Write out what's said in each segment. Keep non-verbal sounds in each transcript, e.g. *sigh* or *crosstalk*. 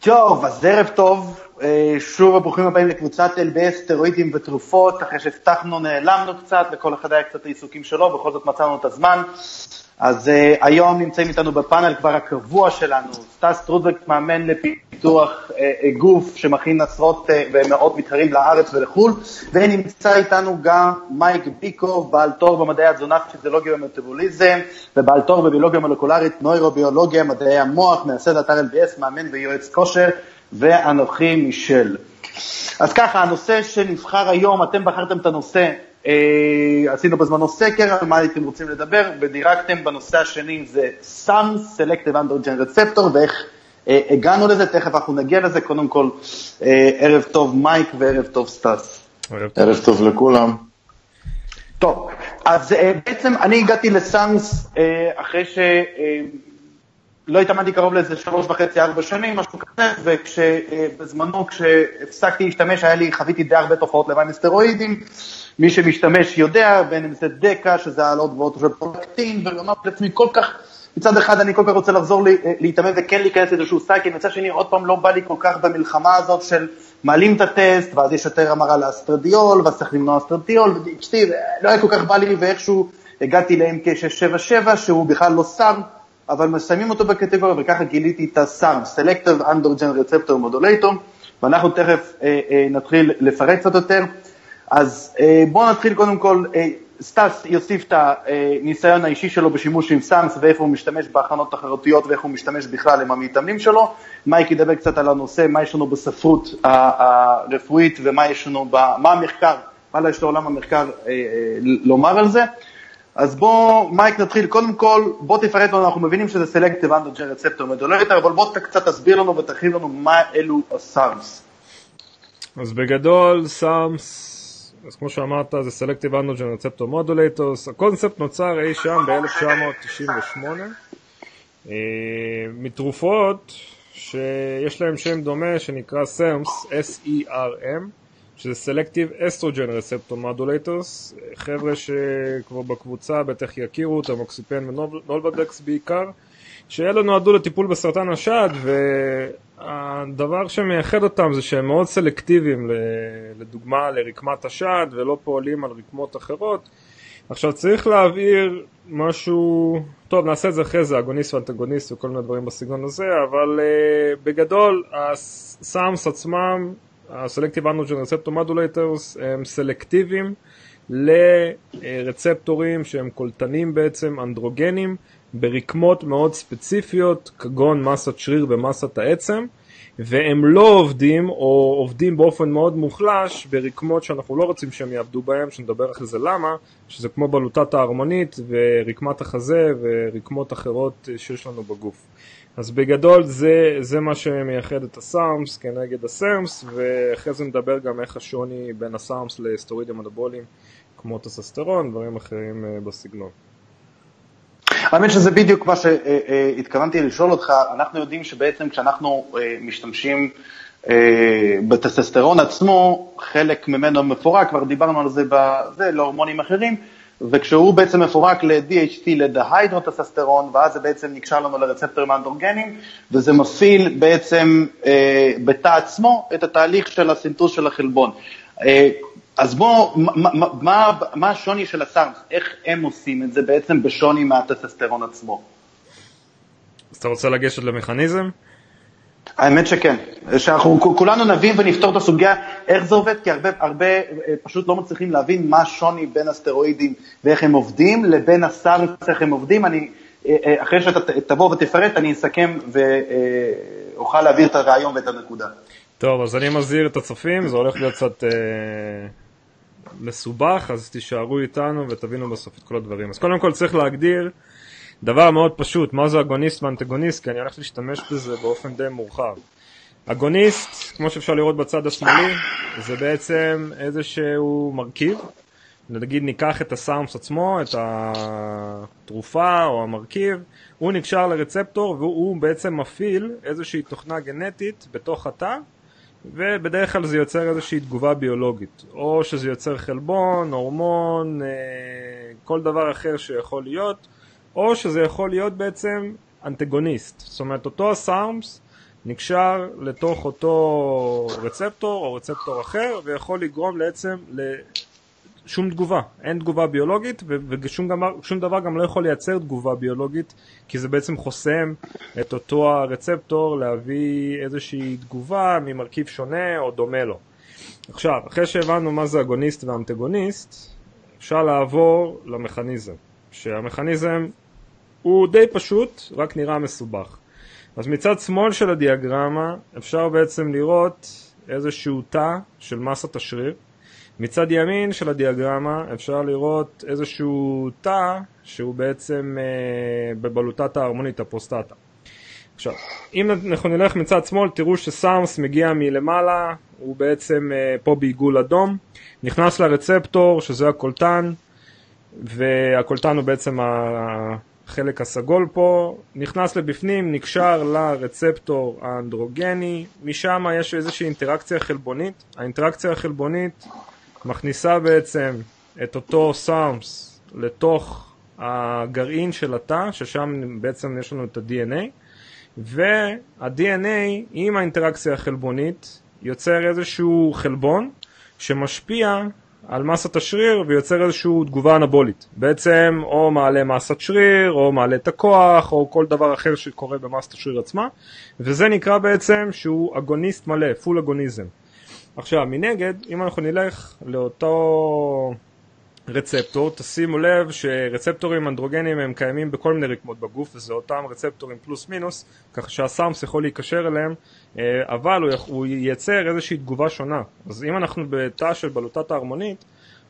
טוב, אז ערב טוב, אה, שוב ברוכים הבאים לקבוצת LBS, סטרואידים ותרופות, אחרי שהבטחנו נעלמנו קצת, לכל אחד היה קצת העיסוקים שלו, בכל זאת מצאנו את הזמן. אז uh, היום נמצאים איתנו בפאנל כבר הקבוע שלנו, סטס טרודבק, מאמן לפיתוח uh, גוף שמכין עשרות uh, ומאות מתחרים לארץ ולחו"ל, ונמצא איתנו גם מייק ביקו, בעל תואר במדעי התזונה, פיזיולוגיה ומטבוליזם, ובעל תואר בביולוגיה מולקולרית, נוירוביולוגיה, מדעי המוח, מייסד אתר LBS, מאמן ויועץ כושר, ואנוכי מישל. אז ככה, הנושא שנבחר היום, אתם בחרתם את הנושא עשינו בזמנו סקר על מה הייתם רוצים לדבר, ודירגתם בנושא השני זה SARM, Selective Androgen Receptor, ואיך אה, הגענו לזה, תכף אנחנו נגיע לזה, קודם כל אה, ערב טוב מייק וערב טוב סטאס. ערב טוב לכולם. טוב, אז בעצם אני הגעתי ל SARMs אחרי ש... לא התאמנתי קרוב לאיזה שלוש וחצי, ארבע שנים, משהו כזה, ובזמנו כשהפסקתי להשתמש, היה לי, חוויתי די הרבה תופעות לוואי מסטרואידים, מי שמשתמש יודע, בין אם זה דקה, שזה העלות גבוהות של פרקטין, ואמרתי לעצמי כל כך, מצד אחד אני כל כך רוצה לחזור להתאמן וכן להיכנס לאיזשהו סייקל, מצד שני עוד פעם לא בא לי כל כך במלחמה הזאת של מעלים את הטסט, ואז יש יותר המרה לאסטרדיול, ואז צריך למנוע אסטרדיול, ו לא היה כל כך בא לי, ואיכשהו הגעתי ל-MK677, שהוא בכלל לא סארם, אבל מסיימים אותו בקטגוריה, וככה גיליתי את הסארם, Selective Androgen Receptor Modulator, ואנחנו תכף אה, אה, נתחיל לפרט קצת יותר. אז אה, בואו נתחיל קודם כל, אה, סטס יוסיף את הניסיון האישי שלו בשימוש עם סאנס ואיפה הוא משתמש בהכנות תחרותיות ואיך הוא משתמש בכלל עם המתאמנים שלו. מייק ידבר קצת על הנושא, מה יש לנו בספרות הרפואית ומה יש לנו, מה המחקר, מה יש לעולם המחקר אה, לומר על זה. אז בוא, מייק נתחיל, קודם כל, בוא תפרט לנו, אנחנו מבינים שזה סלקטיב אנדוג'ן רצפטור מדולריטר, אבל בוא קצת תסביר לנו ותכין לנו מה אלו הסארמס. אז בגדול, סארמס אז כמו שאמרת זה Selective Androgen Receptor Modulators, הקונספט נוצר אי שם ב-1998 אה, מתרופות שיש להם שם דומה שנקרא SERMS, S-E-R-M, שזה Selective Estrogen Receptor Modulators, חבר'ה שכבר בקבוצה בטח יכירו אותם, אוקסיפן ונולבדקס בעיקר, שאלה נועדו לטיפול בסרטן השד והדבר שמייחד אותם זה שהם מאוד סלקטיביים לדוגמה לרקמת השד ולא פועלים על רקמות אחרות. עכשיו צריך להבהיר משהו, טוב נעשה את זה אחרי זה, אגוניסט ואנטגוניסט וכל מיני דברים בסגנון הזה, אבל uh, בגדול הסאמס עצמם, הסלקטיב אנדרוג'ן רצפטור מדולטורס הם סלקטיביים לרצפטורים שהם קולטנים בעצם, אנדרוגנים ברקמות מאוד ספציפיות כגון מסת שריר ומסת העצם והם לא עובדים או עובדים באופן מאוד מוחלש ברקמות שאנחנו לא רוצים שהם יעבדו בהם, שנדבר אחרי זה למה, שזה כמו בלוטת ההרמונית ורקמת החזה ורקמות אחרות שיש לנו בגוף. אז בגדול זה, זה מה שמייחד את הסארמס כנגד הסרמס ואחרי זה נדבר גם איך השוני בין הסארמס לסטורידים אנבוליים כמו טססטרון, דברים אחרים אה, בסגנון. האמת שזה בדיוק מה שהתכוונתי לשאול אותך, אנחנו יודעים שבעצם כשאנחנו אה, משתמשים אה, בטסטסטרון עצמו, חלק ממנו מפורק, כבר דיברנו על זה בזה, להורמונים אחרים, וכשהוא בעצם מפורק ל-DHT, לדהיידרוטסטסטרון, ואז זה בעצם נקשר לנו לרצפטורים האנדרוגנים, וזה מפעיל בעצם אה, בתא עצמו את התהליך של הסינטוס של החלבון. אה, אז בוא, מה, מה, מה השוני של הסארמס? איך הם עושים את זה בעצם בשוני מהטסטסטרון עצמו? אז אתה רוצה לגשת למכניזם? האמת שכן, שאנחנו כולנו נבין ונפתור את הסוגיה איך זה עובד, כי הרבה, הרבה אה, פשוט לא מצליחים להבין מה השוני בין הסטרואידים ואיך הם עובדים, לבין הסארמס איך הם עובדים. אני, אה, אה, אחרי שאתה תבוא ותפרט, אני אסכם ואוכל להעביר את הרעיון ואת הנקודה. טוב, אז אני מזהיר את הצופים, זה הולך להיות קצת... מסובך, אז תישארו איתנו ותבינו בסוף את כל הדברים. אז קודם כל צריך להגדיר דבר מאוד פשוט, מה זה אגוניסט ואנטגוניסט, כי אני הולך להשתמש בזה באופן די מורחב. אגוניסט, כמו שאפשר לראות בצד השמאלי, זה בעצם איזשהו מרכיב. נגיד ניקח את הסארמס עצמו, את התרופה או המרכיב, הוא נקשר לרצפטור והוא בעצם מפעיל איזושהי תוכנה גנטית בתוך התא ובדרך כלל זה יוצר איזושהי תגובה ביולוגית, או שזה יוצר חלבון, הורמון, אה, כל דבר אחר שיכול להיות, או שזה יכול להיות בעצם אנטגוניסט. זאת אומרת, אותו הסארמס נקשר לתוך אותו רצפטור או רצפטור אחר ויכול לגרום בעצם לשום תגובה. אין תגובה ביולוגית ושום דבר, דבר גם לא יכול לייצר תגובה ביולוגית כי זה בעצם חוסם את אותו הרצפטור להביא איזושהי תגובה ממרכיב שונה או דומה לו. עכשיו, אחרי שהבנו מה זה אגוניסט ואנטגוניסט, אפשר לעבור למכניזם. שהמכניזם הוא די פשוט, רק נראה מסובך. אז מצד שמאל של הדיאגרמה אפשר בעצם לראות איזשהו תא של מסת השריר. מצד ימין של הדיאגרמה אפשר לראות איזשהו תא שהוא בעצם אה, בבלוטת ההרמונית, הפרוסטטה. עכשיו, אם אנחנו נלך מצד שמאל, תראו שסארמס מגיע מלמעלה, הוא בעצם אה, פה בעיגול אדום, נכנס לרצפטור, שזה הקולטן, והקולטן הוא בעצם החלק הסגול פה, נכנס לבפנים, נקשר לרצפטור האנדרוגני, משם יש איזושהי אינטראקציה חלבונית, האינטראקציה החלבונית מכניסה בעצם את אותו סארמס לתוך הגרעין של התא, ששם בעצם יש לנו את ה-DNA, וה-DNA עם האינטראקציה החלבונית יוצר איזשהו חלבון שמשפיע על מסת השריר ויוצר איזושהי תגובה אנבולית. בעצם או מעלה מסת שריר, או מעלה את הכוח, או כל דבר אחר שקורה במסת השריר עצמה, וזה נקרא בעצם שהוא אגוניסט מלא, פול אגוניזם. עכשיו, מנגד, אם אנחנו נלך לאותו רצפטור, תשימו לב שרצפטורים אנדרוגנים הם קיימים בכל מיני רקמות בגוף, וזה אותם רצפטורים פלוס מינוס, ככה שהסאמס יכול להיקשר אליהם, אה, אבל הוא, הוא ייצר איזושהי תגובה שונה. אז אם אנחנו בתא של בלוטת ההרמונית,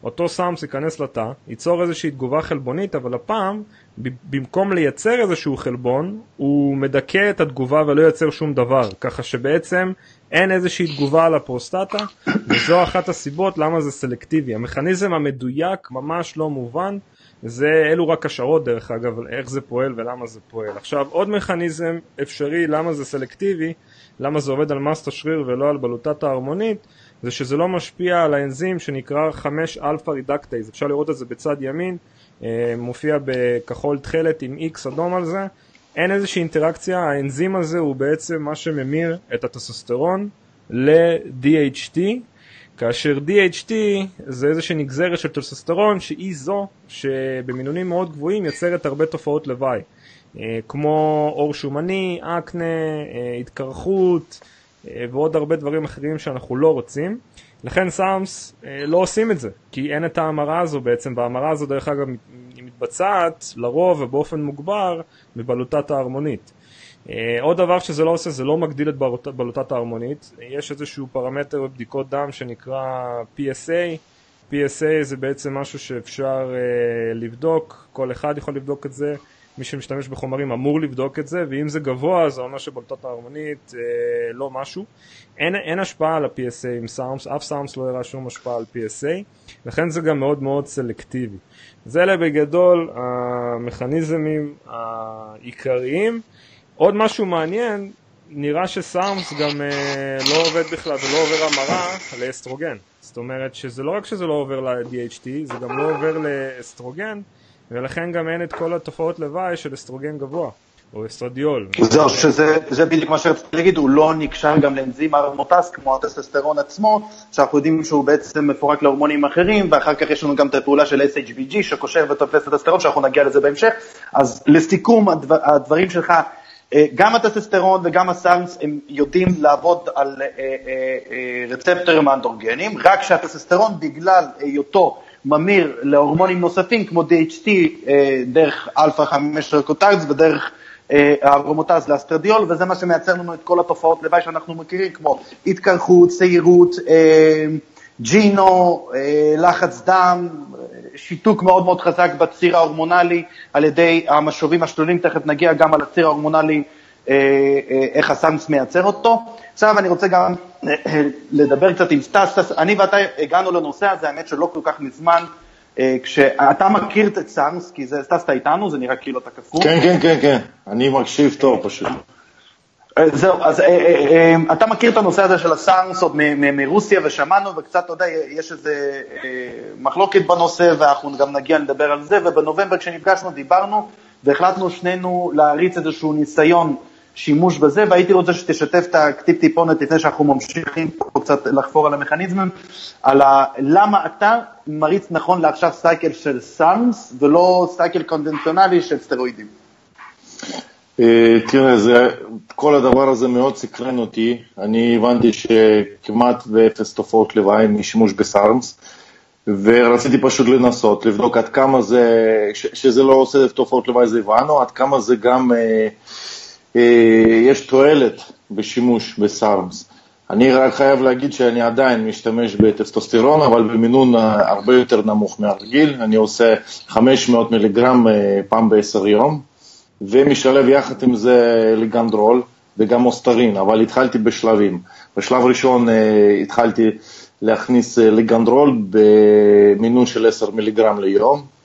אותו סאמס ייכנס לתא, ייצור איזושהי תגובה חלבונית, אבל הפעם, במקום לייצר איזשהו חלבון, הוא מדכא את התגובה ולא ייצר שום דבר, ככה שבעצם אין איזושהי תגובה על הפרוסטטה, וזו אחת הסיבות למה זה סלקטיבי. המכניזם המדויק ממש לא מובן, זה אלו רק השערות דרך אגב, איך זה פועל ולמה זה פועל. עכשיו עוד מכניזם אפשרי למה זה סלקטיבי, למה זה עובד על מסת השריר ולא על בלוטת הערמונית, זה שזה לא משפיע על האנזים שנקרא 5 alpha reductase, אפשר לראות את זה בצד ימין, אה, מופיע בכחול תכלת עם X אדום על זה, אין איזושהי אינטראקציה, האנזים הזה הוא בעצם מה שממיר את הטסוסטרון ל-DHT, כאשר DHT זה איזושהי נגזרת של טסוסטרון שהיא זו שבמינונים מאוד גבוהים יוצרת הרבה תופעות לוואי, אה, כמו עור שומני, אקנה, אה, התקרחות ועוד הרבה דברים אחרים שאנחנו לא רוצים. לכן סאמס לא עושים את זה, כי אין את ההמרה הזו בעצם, וההמרה הזו דרך אגב מתבצעת לרוב ובאופן מוגבר בבלוטת ההרמונית. אה, עוד דבר שזה לא עושה, זה לא מגדיל את בלוטת ההרמונית, יש איזשהו פרמטר בבדיקות דם שנקרא PSA, PSA זה בעצם משהו שאפשר uh, לבדוק, כל אחד יכול לבדוק את זה, מי שמשתמש בחומרים אמור לבדוק את זה, ואם זה גבוה זה אומר שבלוטת ההרמונית uh, לא משהו. אין, אין השפעה על ה-PSA עם סארמס, אף סארמס לא הראה שום השפעה על PSA, לכן זה גם מאוד מאוד סלקטיבי. זה אלה בגדול המכניזמים העיקריים. עוד משהו מעניין, נראה ש SARMs גם אה, לא עובד בכלל ולא עובר המרה לאסטרוגן. זאת אומרת שזה לא רק שזה לא עובר ל-DHT, זה גם לא עובר לאסטרוגן, ולכן גם אין את כל התופעות לוואי של אסטרוגן גבוה. או אסטרדיול. שזה בדיוק מה שרציתי להגיד, הוא לא נקשר גם לאנזים ארומטאז כמו הטסטסטרון עצמו, שאנחנו יודעים שהוא בעצם מפורק להורמונים אחרים, ואחר כך יש לנו גם את הפעולה של SHBG שקושר ותופס טסטסטרון, שאנחנו נגיע לזה בהמשך. אז לסיכום הדבר, הדברים שלך, אה, גם הטסטסטרון וגם ה SARMs הם יודעים לעבוד על אה, אה, רצפטורים אנדרוגניים, רק שהטסטסטרון בגלל היותו ממיר להורמונים נוספים כמו DHT דרך אלפא 5 reductase ודרך הארומטאז לאסטרדיול, וזה מה שמייצר לנו את כל התופעות לוואי שאנחנו מכירים, כמו התקרחות, שעירות, אה, gyno, אה, לחץ דם, שיתוק מאוד מאוד חזק בציר ההורמונלי על ידי המשובים השליליים, תכף נגיע גם על הציר ההורמונלי, אה, איך ה SARMs מייצר אותו. עכשיו אני רוצה גם לדבר קצת עם סטאס, אני ואתה הגענו לנושא הזה, האמת שלא כל כך מזמן, אה, כשאתה מכיר את SARMs, כי זה סטאס אתה איתנו, זה נראה כאילו אתה קפוא. כן, כן, כן, כן, אני מקשיב טוב פשוט. אה, זהו, אז אה, אה, אתה מכיר את הנושא הזה של ה SARMs עוד מרוסיה ושמענו, וקצת, אתה יודע, יש איזה מחלוקת בנושא, ואנחנו גם נגיע לדבר על זה, ובנובמבר כשנפגשנו דיברנו, והחלטנו שנינו להריץ איזשהו ניסיון שימוש בזה, והייתי רוצה שתשתף איתה טיפ טיפונת לפני שאנחנו ממשיכים פה קצת לחפור על המכניזמים, על ה... למה אתה מריץ נכון לעכשיו cycle של SARMs ולא cycle קונבנציונלי של סטרואידים. אה, תראה, זה, כל הדבר הזה מאוד סקרן אותי. אני הבנתי שכמעט באפס תופעות לוואי משימוש ב SARMs, ורציתי פשוט לנסות, לבדוק עד כמה זה, ש, שזה לא עושה תופעות לוואי זה הבנו, עד כמה זה גם, אה, יש תועלת בשימוש בסארמס. אני רק חייב להגיד שאני עדיין משתמש בטסטוסטרון, אבל במינון הרבה יותר נמוך מהרגיל, אני עושה 500 מיליגרם אה, פעם בעשר יום. ומשלב יחד עם זה לגנדרול וגם אוסטרין, אבל התחלתי בשלבים. בשלב ראשון אה, התחלתי להכניס אה, לגנדרול במינון של 10 מיליגרם ליום.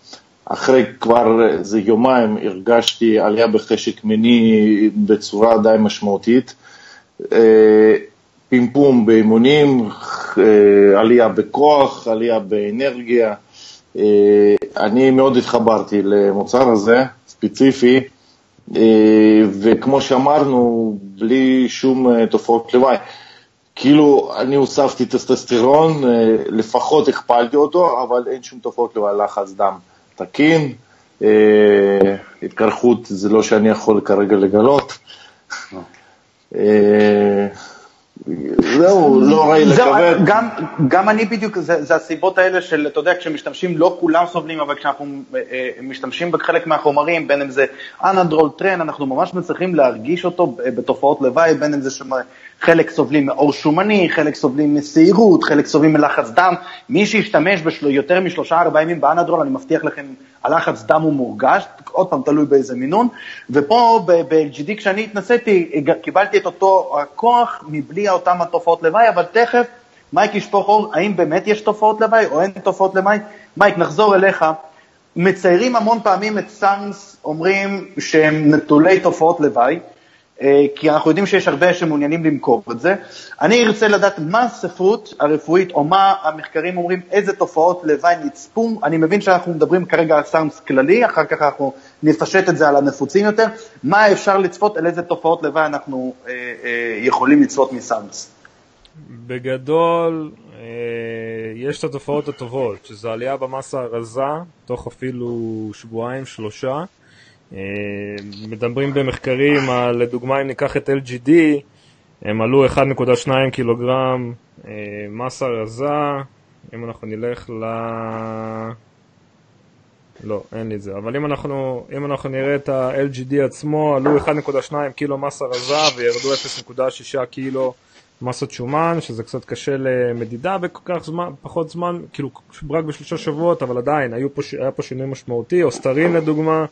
אחרי כבר איזה יומיים הרגשתי עלייה בחשק מיני בצורה די משמעותית. אה, פימפום באימונים, עלייה בכוח, עלייה באנרגיה. אני מאוד התחברתי למוצר הזה, ספציפי, אה, וכמו שאמרנו, בלי שום אה, תופעות לוואי. כאילו, אני הוספתי טסטסטרון, אה, לפחות הכפלתי אותו, אבל אין שום תופעות לוואי, לחץ דם תקין, התקרחות זה לא שאני יכול כרגע לגלות. זהו, לא ראי לכבד. גם, גם אני בדיוק, זה, זה הסיבות האלה של, אתה יודע, כשמשתמשים, לא כולם סובלים, אבל כשאנחנו אה, אה, משתמשים בחלק מהחומרים, בין אם זה אנדרול טרן, אנחנו ממש מצליחים להרגיש אותו בתופעות לוואי, בין אם זה חלק סובלים מאור שומני, חלק סובלים משעירות, חלק סובלים מלחץ דם. מי שישתמש ביותר משלושה ארבעה ימים באנדרול, אני מבטיח לכם, הלחץ דם הוא מורגש, עוד פעם תלוי באיזה מינון. ופה ב-LGD כשאני התנסיתי, קיבלתי את אותו הכוח מבלי אותן התופעות לוואי, אבל תכף מייק ישפוך אור, האם באמת יש תופעות לוואי או אין תופעות לוואי? מייק, נחזור אליך. מציירים המון פעמים את סאנס, אומרים שהם נטולי תופעות לוואי. אה, כי אנחנו יודעים שיש הרבה שמעוניינים למכור את זה. אני ארצה לדעת מה הספרות הרפואית, או מה המחקרים אומרים, איזה תופעות לוואי נצפו. אני מבין שאנחנו מדברים כרגע על סאונדס כללי, אחר כך אנחנו נפשט את זה על הנפוצים יותר. מה אפשר לצפות, על איזה תופעות לוואי אנחנו אה, אה, יכולים לצפות מסאונדס? בגדול, אה, יש את התופעות הטובות, שזה עלייה במסה הרזה, תוך אפילו שבועיים, שלושה. אה, מדברים במחקרים, לדוגמה אם ניקח את LGD, הם עלו 1.2 קילוגרם אה, מסה רזה, אם אנחנו נלך ל... לא, אין לי את זה, אבל אם אנחנו, אם אנחנו נראה את ה-LGD עצמו, עלו 1.2 קילו מסה רזה וירדו 0.6 קילו מסות שומן, שזה קצת קשה למדידה בכל כך זמן, פחות זמן, כאילו רק בשלושה שבועות, אבל עדיין, פה, היה פה שינוי משמעותי, אוסטרין לדוגמה,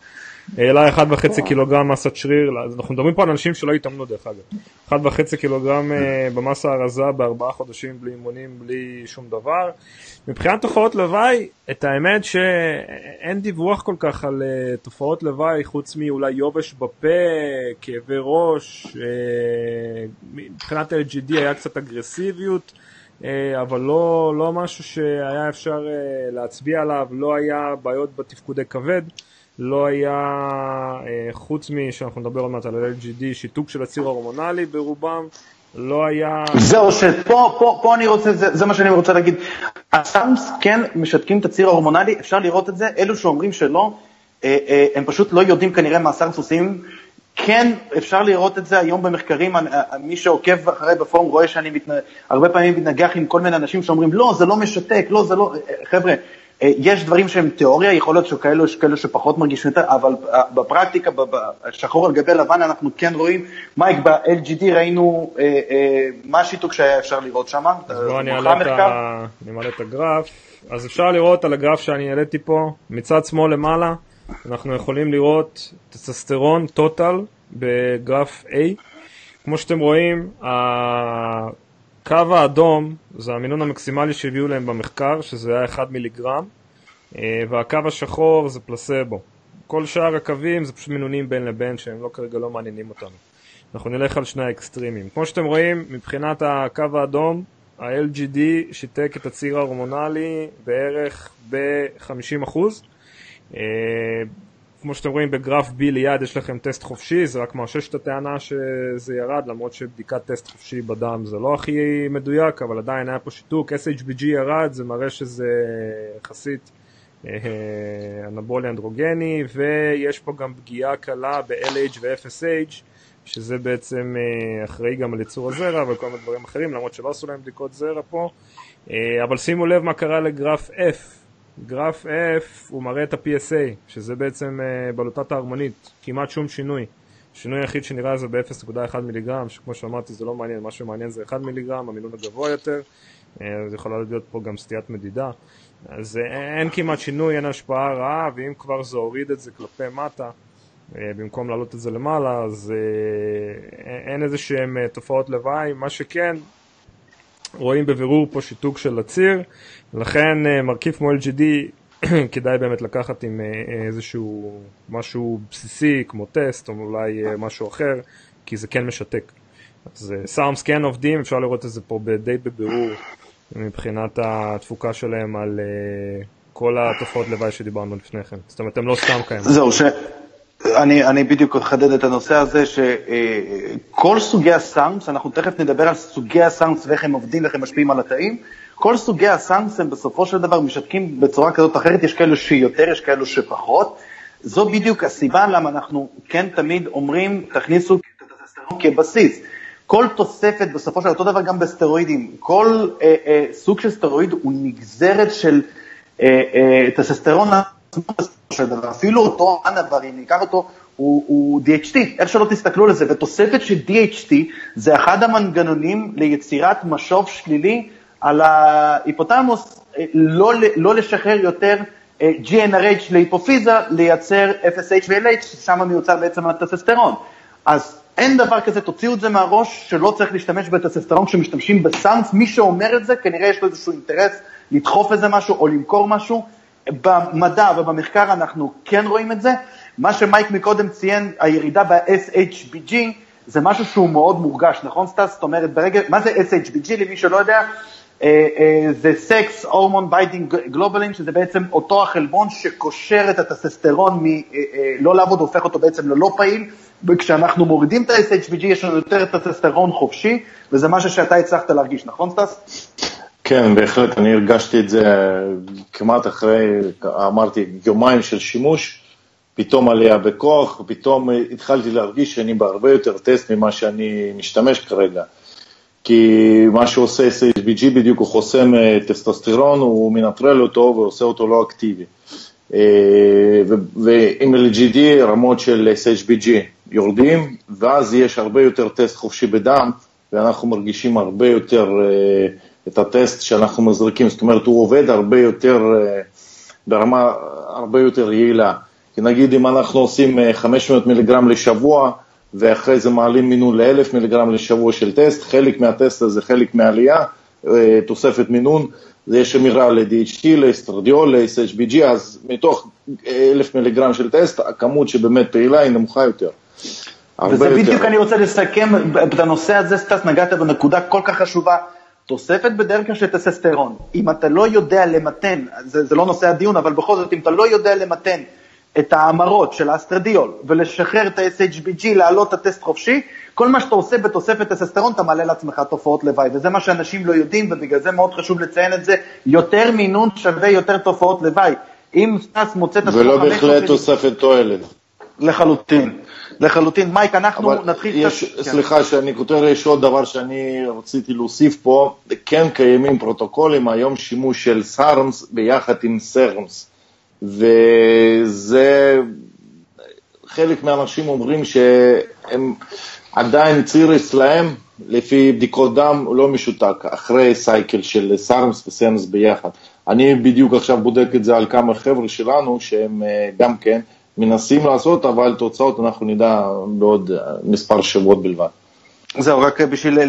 העלה 1.5 קילוגרם מסת שריר, אנחנו מדברים פה על אנשים שלא התאמנו דרך אגב, 1.5 קילוגרם אה, במסה הרזה בארבעה חודשים בלי אימונים, בלי שום דבר. מבחינת תופעות לוואי, את האמת שאין דיווח כל כך על uh, תופעות לוואי, חוץ מאולי יובש בפה, כאבי ראש, uh, מבחינת LGD היה קצת אגרסיביות. אבל לא, לא משהו שהיה אפשר להצביע עליו, לא היה בעיות בתפקודי כבד. לא היה, אה, חוץ משאנחנו נדבר עוד מעט על ה-LGD, שיתוק של הציר ההורמונלי ברובם, לא היה... זהו, שפה פה, פה אני רוצה, זה, זה מה שאני רוצה להגיד. הסאונדס כן משתקים את הציר ההורמונלי, אפשר לראות את זה, אלו שאומרים שלא, אה, אה, הם פשוט לא יודעים כנראה מה הסאונדס עושים. כן, אפשר לראות את זה היום במחקרים, מי שעוקב אחרי בפורום רואה שאני מתנ... הרבה פעמים מתנגח עם כל מיני אנשים שאומרים, לא, זה לא משתק, לא, זה לא... חבר'ה, יש דברים שהם תיאוריה, יכול להיות שכאלו יש כאלו שפחות מרגישים יותר, אבל אה, בפרקטיקה, בשחור על גבי לבן, אנחנו כן רואים, מייק, ב-LGD ראינו אה, אה, מה השיתוק שהיה אפשר לראות שם. אז בואו אני אעלה את הגרף. אז אפשר לראות על הגרף שאני העליתי פה, מצד שמאל למעלה, אנחנו יכולים לראות טסטסטרון טוטל בגרף A. כמו שאתם רואים, הקו האדום זה המינון המקסימלי שהביאו להם במחקר, שזה היה 1 מיליגרם, אה, והקו השחור זה פלסבו. כל שאר הקווים זה פשוט מינונים בין לבין שהם לא כרגע לא מעניינים אותנו. אנחנו נלך על שני ה extreme-ים. כמו שאתם רואים, מבחינת הקו האדום, ה-LGD שיתק את הציר ההורמונלי בערך ב-50%. כמו שאתם רואים בגרף B ליד יש לכם טסט חופשי, זה רק מאשש את הטענה שזה ירד, למרות שבדיקת טסט חופשי בדם זה לא הכי מדויק, אבל עדיין היה פה שיתוק, SHBG ירד, זה מראה שזה יחסית אה, אנבולי אנדרוגני, ויש פה גם פגיעה קלה ב-LH ו-FSH, שזה בעצם אה, אחראי גם על ייצור הזרע וכל מיני דברים אחרים, למרות שלא עשו להם בדיקות זרע פה, אה, אבל שימו לב מה קרה לגרף F. גרף F הוא מראה את ה-PSA, שזה בעצם uh, בלוטת ההרמונית, כמעט שום שינוי. השינוי היחיד שנראה זה ב-0.1 מיליגרם, שכמו שאמרתי זה לא מעניין, מה שמעניין זה 1 מיליגרם, המינון הגבוה יותר, uh, אז יכולה להיות פה גם סטיית מדידה. אז uh, אין כמעט שינוי, אין השפעה רעה, ואם כבר זה הוריד את זה כלפי מטה, במקום להעלות את זה למעלה, אז אין איזה uh, תופעות לוואי, מה שכן, רואים בבירור פה שיתוק של הציר, לכן אה, מרכיב כמו LGD *clears throat* כדאי באמת לקחת עם אה, אה, איזשהו משהו בסיסי כמו טסט או אולי משהו אחר, כי זה כן משתק. אז סארמס כן עובדים, אפשר לראות את זה פה די בבירור מבחינת התפוקה שלהם על כל התופעות לוואי שדיברנו לפני כן. זאת אומרת, הם לא סתם קיימים. זהו, ש... אני, אני בדיוק אחדד את הנושא הזה, שכל סוגי הסאונדס, אנחנו תכף נדבר על סוגי הסאונדס ואיך הם עובדים ואיך הם משפיעים על התאים, כל סוגי הסאונדס הם בסופו של דבר משתקים בצורה כזאת או אחרת, יש כאלו שיותר, יש כאלו שפחות. זו בדיוק הסיבה למה אנחנו כן תמיד אומרים, תכניסו את הטסטסטרון כבסיס. כל תוספת, בסופו של דבר, אותו דבר גם בסטרואידים, כל אה, אה, סוג של סטרואיד הוא נגזרת של אה, אה, טסטסטרון אפילו אותו אנבר, אם ניקח אותו, הוא, הוא DHT, איך שלא תסתכלו על זה, ותוספת של DHT זה אחד המנגנונים ליצירת משוב שלילי על ההיפותמוס, אה, לא, לא לשחרר יותר אה, GNRH להיפופיזה, לייצר FSH ו-LH, ששם מיוצר בעצם הטססטרון. אז אין דבר כזה, תוציאו את זה מהראש, שלא צריך להשתמש בטססטרון כשמשתמשים בסאנס, מי שאומר את זה, כנראה יש לו איזשהו אינטרס לדחוף איזה משהו או למכור משהו. במדע ובמחקר אנחנו כן רואים את זה. מה שמייק מקודם ציין, הירידה ב-SHBG, זה משהו שהוא מאוד מורגש, נכון סטאס? זאת אומרת, ברגע, מה זה SHBG למי שלא יודע? אה, אה, זה sex hormone binding globulin, שזה בעצם אותו החלבון שקושר את הטסטסטרון מלה אה, לעבוד, הופך אותו בעצם ללא פעיל, וכשאנחנו מורידים את ה-SHBG יש לנו יותר טסטסטרון חופשי, וזה משהו שאתה הצלחת להרגיש, נכון סטאס? כן, בהחלט, אני הרגשתי את זה כמעט אחרי, אמרתי, יומיים של שימוש, פתאום עלייה בכוח, ופתאום התחלתי להרגיש שאני בהרבה יותר טסט ממה שאני משתמש כרגע. כי מה שעושה SHBG בדיוק הוא חוסם אה, טסטוסטרון, הוא מנטרל אותו ועושה אותו לא אקטיבי. אה, ועם LGD רמות של SHBG יורדים, ואז יש הרבה יותר טסט חופשי בדם, ואנחנו מרגישים הרבה יותר אה, את הטסט שאנחנו מזריקים, זאת אומרת הוא עובד הרבה יותר, ברמה הרבה יותר יעילה. כי נגיד אם אנחנו עושים 500 מיליגרם לשבוע, ואחרי זה מעלים מינון ל-1,000 מיליגרם לשבוע של טסט, חלק מהטסט הזה, חלק מהעלייה, אה, תוספת מינון, זה יש אמירה ל-DHT, לאסטרדיול, ל-SHBG, אז מתוך 1,000 מיליגרם של טסט, הכמות שבאמת פעילה היא נמוכה יותר. וזה יותר. בדיוק אני רוצה לסכם את הנושא הזה, סטס, נגעת בנקודה כל כך חשובה. תוספת בדרך כלל של טסטוסטרון, אם אתה לא יודע למתן, זה, זה לא נושא הדיון, אבל בכל זאת, אם אתה לא יודע למתן את ההמרות של האסטרדיול ולשחרר את ה-SHBG, להעלות את הטסט חופשי, כל מה שאתה עושה בתוספת טסטסטרון, אתה מעלה לעצמך תופעות לוואי, וזה מה שאנשים לא יודעים, ובגלל זה מאוד חשוב לציין את זה, יותר מינון שווה יותר תופעות לוואי. אם סטס מוצא את עצמו... ולא בהחלט תוספת תועלת. לחלוטין, לחלוטין. מייק, אנחנו נתחיל... יש, קצת... כן. סליחה כן. שאני כותב, יש עוד דבר שאני רציתי להוסיף פה, כן קיימים פרוטוקולים, היום שימוש של SARMs ביחד עם SERMs. וזה, חלק מהאנשים אומרים שהם עדיין ציר אצלהם, לפי בדיקות דם, לא משותק, אחרי cycle של SARMs ו SERMs ביחד. אני בדיוק עכשיו בודק את זה על כמה חבר'ה שלנו, שהם אה, גם כן מנסים לעשות, אבל תוצאות אנחנו נדע בעוד אה, מספר שבועות בלבד. זהו, רק בשביל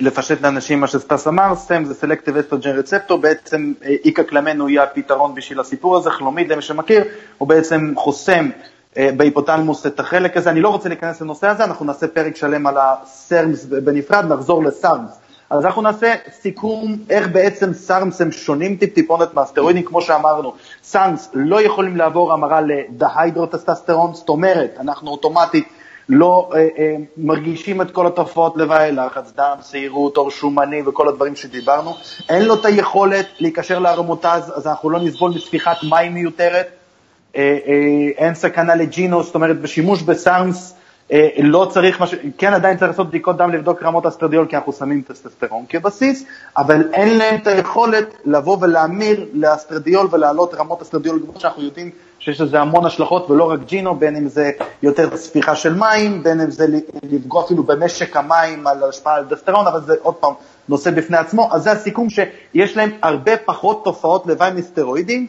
לפשט לאנשים מה שסטס אמר, SERM זה selective estrogen receptor, בעצם אה, איקקלומין יהיה הפתרון בשביל הסיפור הזה, קלומיד למי שמכיר, הוא בעצם חוסם אה, בהיפותלמוס את החלק הזה, אני לא רוצה להיכנס לנושא הזה, אנחנו נעשה פרק שלם על ה SERMs בנפרד, נחזור ל SARMs. אז אנחנו נעשה סיכום איך בעצם SARMs הם שונים טיפ-טיפונת מהסטרואידים, כמו שאמרנו, SARMs לא יכולים לעבור המרה לדהיידרוטסטסטרון, זאת אומרת, אנחנו אוטומטית לא אה, אה, מרגישים את כל התופעות לוואי, לחץ דם, שעירות, עור שומני וכל הדברים שדיברנו. אין לו את היכולת להיקשר ל aromatase, אז אנחנו לא נסבול מספיחת מים מיותרת. אה, אה, אין סכנה ל gyno, זאת אומרת, בשימוש ב SARMs אה, לא צריך, מש... כן עדיין צריך לעשות בדיקות דם לבדוק רמות אסטרדיול, כי אנחנו שמים טסטסטרון כבסיס, אבל אין להם את היכולת לבוא ולהמיר לאסטרדיול ולהעלות רמות אסטרדיול גבוהות, שאנחנו יודעים שיש לזה המון השלכות, ולא רק gyno, בין אם זה יותר ספיחה של מים, בין אם זה לפגוע אפילו במשק המים על השפעה אלדוסטרון, אבל זה עוד פעם נושא בפני עצמו, אז זה הסיכום שיש להם הרבה פחות תופעות לוואי מסטרואידים,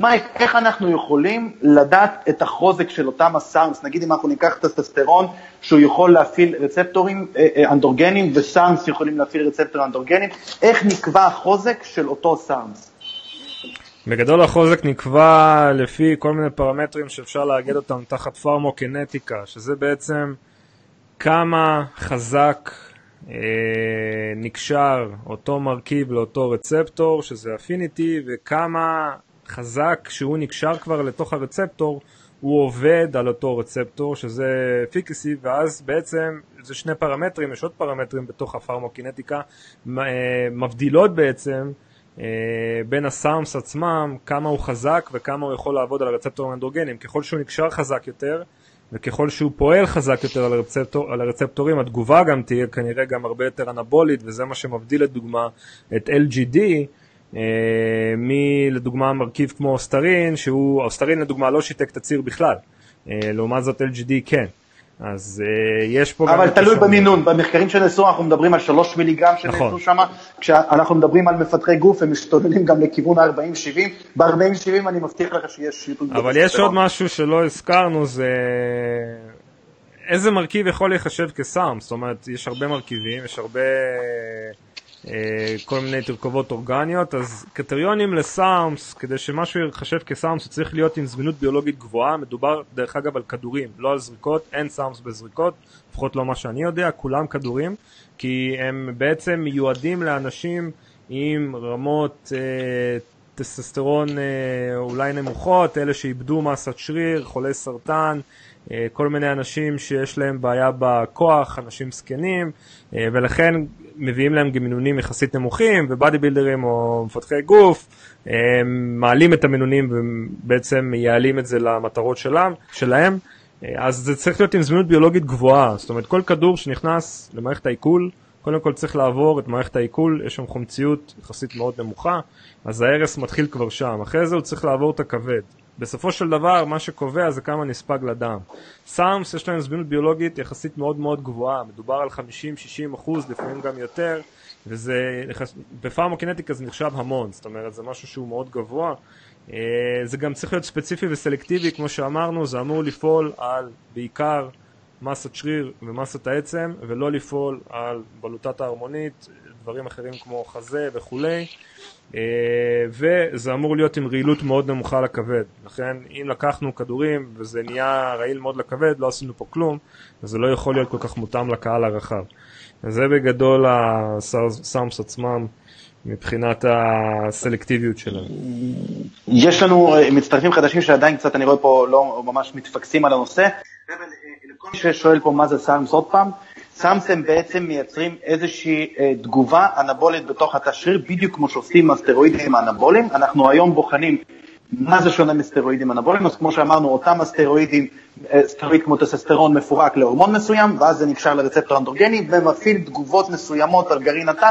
מייק, איך אנחנו יכולים לדעת את החוזק של אותם ה SARMs, נגיד אם אנחנו ניקח טסטסטרון שהוא יכול להפעיל רצפטורים אה, אה, אנדרוגנים וסארמס יכולים להפעיל רצפטורים אנדרוגנים, איך נקבע החוזק של אותו סארמס? בגדול החוזק נקבע לפי כל מיני פרמטרים שאפשר לאגד אותם תחת פרמוקינטיקה, שזה בעצם כמה חזק אה, נקשר אותו מרכיב לאותו רצפטור, שזה אפיניטי, וכמה חזק שהוא נקשר כבר לתוך הרצפטור, הוא עובד על אותו רצפטור שזה אפיקסי, ואז בעצם זה שני פרמטרים, יש עוד פרמטרים בתוך הפרמוקינטיקה, אה, מבדילות בעצם אה, בין הסארמס עצמם, כמה הוא חזק וכמה הוא יכול לעבוד על הרצפטורים האנדרוגנים. ככל שהוא נקשר חזק יותר, וככל שהוא פועל חזק יותר על, הרצפטור, על הרצפטורים, התגובה גם תהיה כנראה גם הרבה יותר אנבולית, וזה מה שמבדיל לדוגמה את LGD, מלדוגמה מרכיב כמו אוסטרין, שהוא, אוסטרין לדוגמה לא שיתק את הציר בכלל, אה, לעומת זאת LGD כן. אז uh, יש פה אבל תלוי במינון, במחקרים שנעשו אנחנו מדברים על 3 מיליגרם שנעשו נכון. שם, כשאנחנו מדברים על מפתחי גוף הם משתוללים גם לכיוון ה-40-70, ב-40-70 אני מבטיח לך שיש שיתוק. אבל יש עוד משהו שלא הזכרנו, זה איזה מרכיב יכול להיחשב כ SARM, זאת אומרת יש הרבה מרכיבים, יש הרבה אה, כל מיני תרכובות אורגניות, אז קריטריונים לסארמס, כדי שמשהו ייחשב כסארמס, הוא צריך להיות עם זמינות ביולוגית גבוהה, מדובר דרך אגב על כדורים, לא על זריקות, אין סארמס בזריקות, לפחות לא מה שאני יודע, כולם כדורים, כי הם בעצם מיועדים לאנשים עם רמות אה, טסטסטרון אה, אולי נמוכות, אלה שאיבדו מסת שריר, חולי סרטן, אה, כל מיני אנשים שיש להם בעיה בכוח, אנשים זקנים, אה, ולכן מביאים להם גמינונים יחסית נמוכים, ובאדי בילדרים או מפתחי גוף, הם מעלים את המינונים ובעצם מייעלים את זה למטרות שלהם, שלהם. אה, אז זה צריך להיות עם זמינות ביולוגית גבוהה, זאת אומרת כל כדור שנכנס למערכת העיכול, קודם כל צריך לעבור את מערכת העיכול, יש שם חומציות יחסית מאוד נמוכה, אז ההרס מתחיל כבר שם, אחרי זה הוא צריך לעבור את הכבד. בסופו של דבר מה שקובע זה כמה נספג לדם. סארמס יש להם זמינות ביולוגית יחסית מאוד מאוד גבוהה, מדובר על 50-60 אחוז, לפעמים גם יותר, וזה, בפארמוקינטיקה זה נחשב המון, זאת אומרת זה משהו שהוא מאוד גבוה. אה, זה גם צריך להיות ספציפי וסלקטיבי, כמו שאמרנו, זה אמור לפעול על בעיקר מסת שריר ומסת העצם, ולא לפעול על בלוטת ההרמונית, דברים אחרים כמו חזה וכולי. אה, וזה אמור להיות עם רעילות מאוד נמוכה לכבד. לכן אם לקחנו כדורים וזה נהיה רעיל מאוד לכבד, לא עשינו פה כלום, אז זה לא יכול להיות כל כך מותאם לקהל הרחב. זה בגדול הסארמס עצמם. מבחינת הסלקטיביות שלהם. יש לנו אה, מצטרפים חדשים שעדיין קצת, אני רואה פה, לא ממש מתפקסים על הנושא. אה, לכל מי ששואל פה מה זה סארמס עוד פעם, סמסם בעצם מייצרים איזושהי אה, תגובה אנבולית בתוך התא שריר, בדיוק כמו שעושים הסטרואידים האנבוליים. אנחנו היום בוחנים מה זה שונה מסטרואידים אנבוליים, אז כמו שאמרנו, אותם הסטרואידים, אה, סטרואיד כמו טססטרון מפורק להורמון מסוים, ואז זה נקשר לרצפטור אנדרוגני ומפעיל תגובות מסוימות על גרעין התא.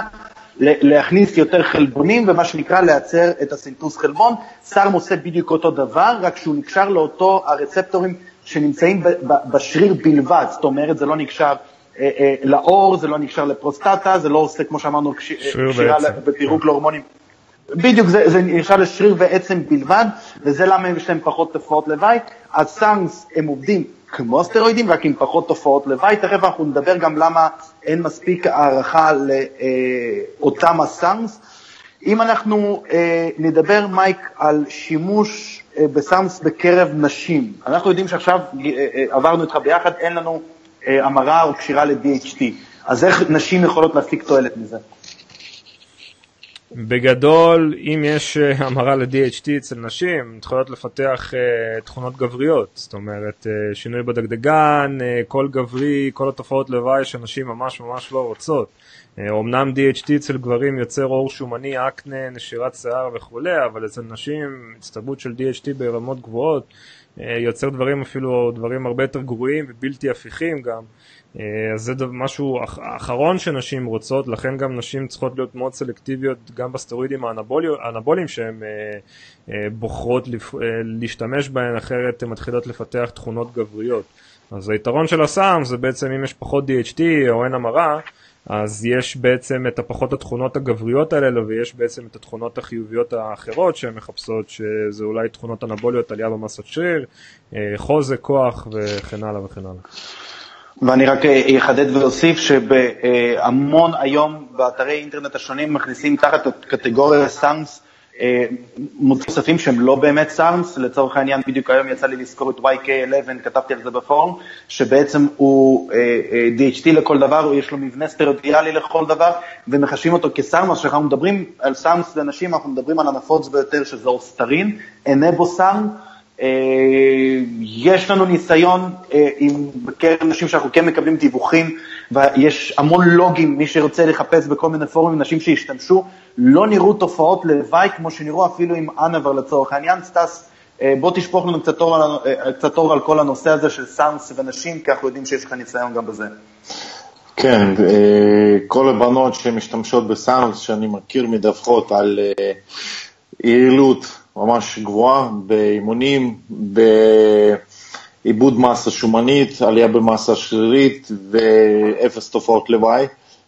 להכניס יותר חלבונים ומה שנקרא לייצר את הסינטוס חלבון. סארם עושה בדיוק אותו דבר, רק שהוא נקשר לאותו הרצפטורים שנמצאים בשריר בלבד, זאת אומרת זה לא נקשר אה, אה, לאור, זה לא נקשר לפרוסטטה, זה לא עושה, כמו שאמרנו, קשירה בפירוק להורמונים. בדיוק, זה, זה נקשר לשריר ועצם בלבד, וזה למה יש להם פחות תופעות לוואי. הסאנס הם עובדים כמו סטרואידים, רק עם פחות תופעות לוואי. תכף אנחנו נדבר גם למה אין מספיק הערכה לאותם הסאנס. אם אנחנו אה, נדבר, מייק, על שימוש אה, בסאנס בקרב נשים, אנחנו יודעים שעכשיו אה, אה, עברנו איתך ביחד, אין לנו המרה או קשירה ל-DHT. אז איך נשים יכולות להפיק תועלת מזה? בגדול, אם יש אה, המרה ל-DHT אצל נשים, הן יכולות לפתח uh, תכונות גבריות, זאת אומרת, uh, שינוי בדגדגן, uh, קול גברי, כל התופעות לוואי שנשים ממש ממש לא רוצות. אומנם DHT אצל גברים יוצר עור שומני, אקנה, נשירת שיער וכולי, אבל אצל נשים הצטברות של DHT ברמות גבוהות יוצר דברים אפילו, דברים הרבה יותר גרועים ובלתי הפיכים גם. אה, אז זה משהו אחרון שנשים רוצות, לכן גם נשים צריכות להיות מאוד סלקטיביות גם בסטרואידים האנבוליים שהן אה, אה, בוחרות להשתמש בהן, אחרת הן מתחילות לפתח תכונות גבריות. אז היתרון של הסם זה בעצם אם יש פחות DHT או אין המרה, אז יש בעצם את הפחות התכונות הגבריות האלה ויש בעצם את התכונות החיוביות האחרות שהן מחפשות שזה אולי תכונות אנבוליות, עלייה במסת שריר, חוזק, כוח וכן הלאה וכן הלאה. ואני רק אה, אחדד ואוסיף שבהמון היום באתרי אינטרנט השונים מכניסים תחת קטגוריה סאונס אה, מוצפים שהם לא באמת SARMs, לצורך העניין בדיוק היום יצא לי לזכור את YK11, כתבתי על זה בפורום, שבעצם הוא אה, DHT לכל דבר, יש לו מבנה סטרואידלי לכל דבר, ומחשבים אותו כ SARMs, אז כשאנחנו מדברים על SARMs לנשים, אנחנו מדברים על הנפוץ ביותר שזה אוסטרין, enobosarm, אה, יש לנו ניסיון אה, עם בקרב נשים שאנחנו כן מקבלים דיווחים, ויש המון לוגים, מי שרוצה לחפש בכל מיני פורומים, נשים שהשתמשו, לא נראו תופעות לוואי כמו שנראו אפילו עם אנבר לצורך העניין. סטס, אה, בוא תשפוך לנו קצת אור, קצת אור על כל הנושא הזה של סאונס ונשים, כי אנחנו יודעים שיש לך ניסיון גם בזה. כן, כל הבנות שמשתמשות בסאונס שאני מכיר מדווחות על יעילות ממש גבוהה באימונים, בעיבוד מסה שומנית, עלייה במסה שרירית ואפס תופעות לוואי.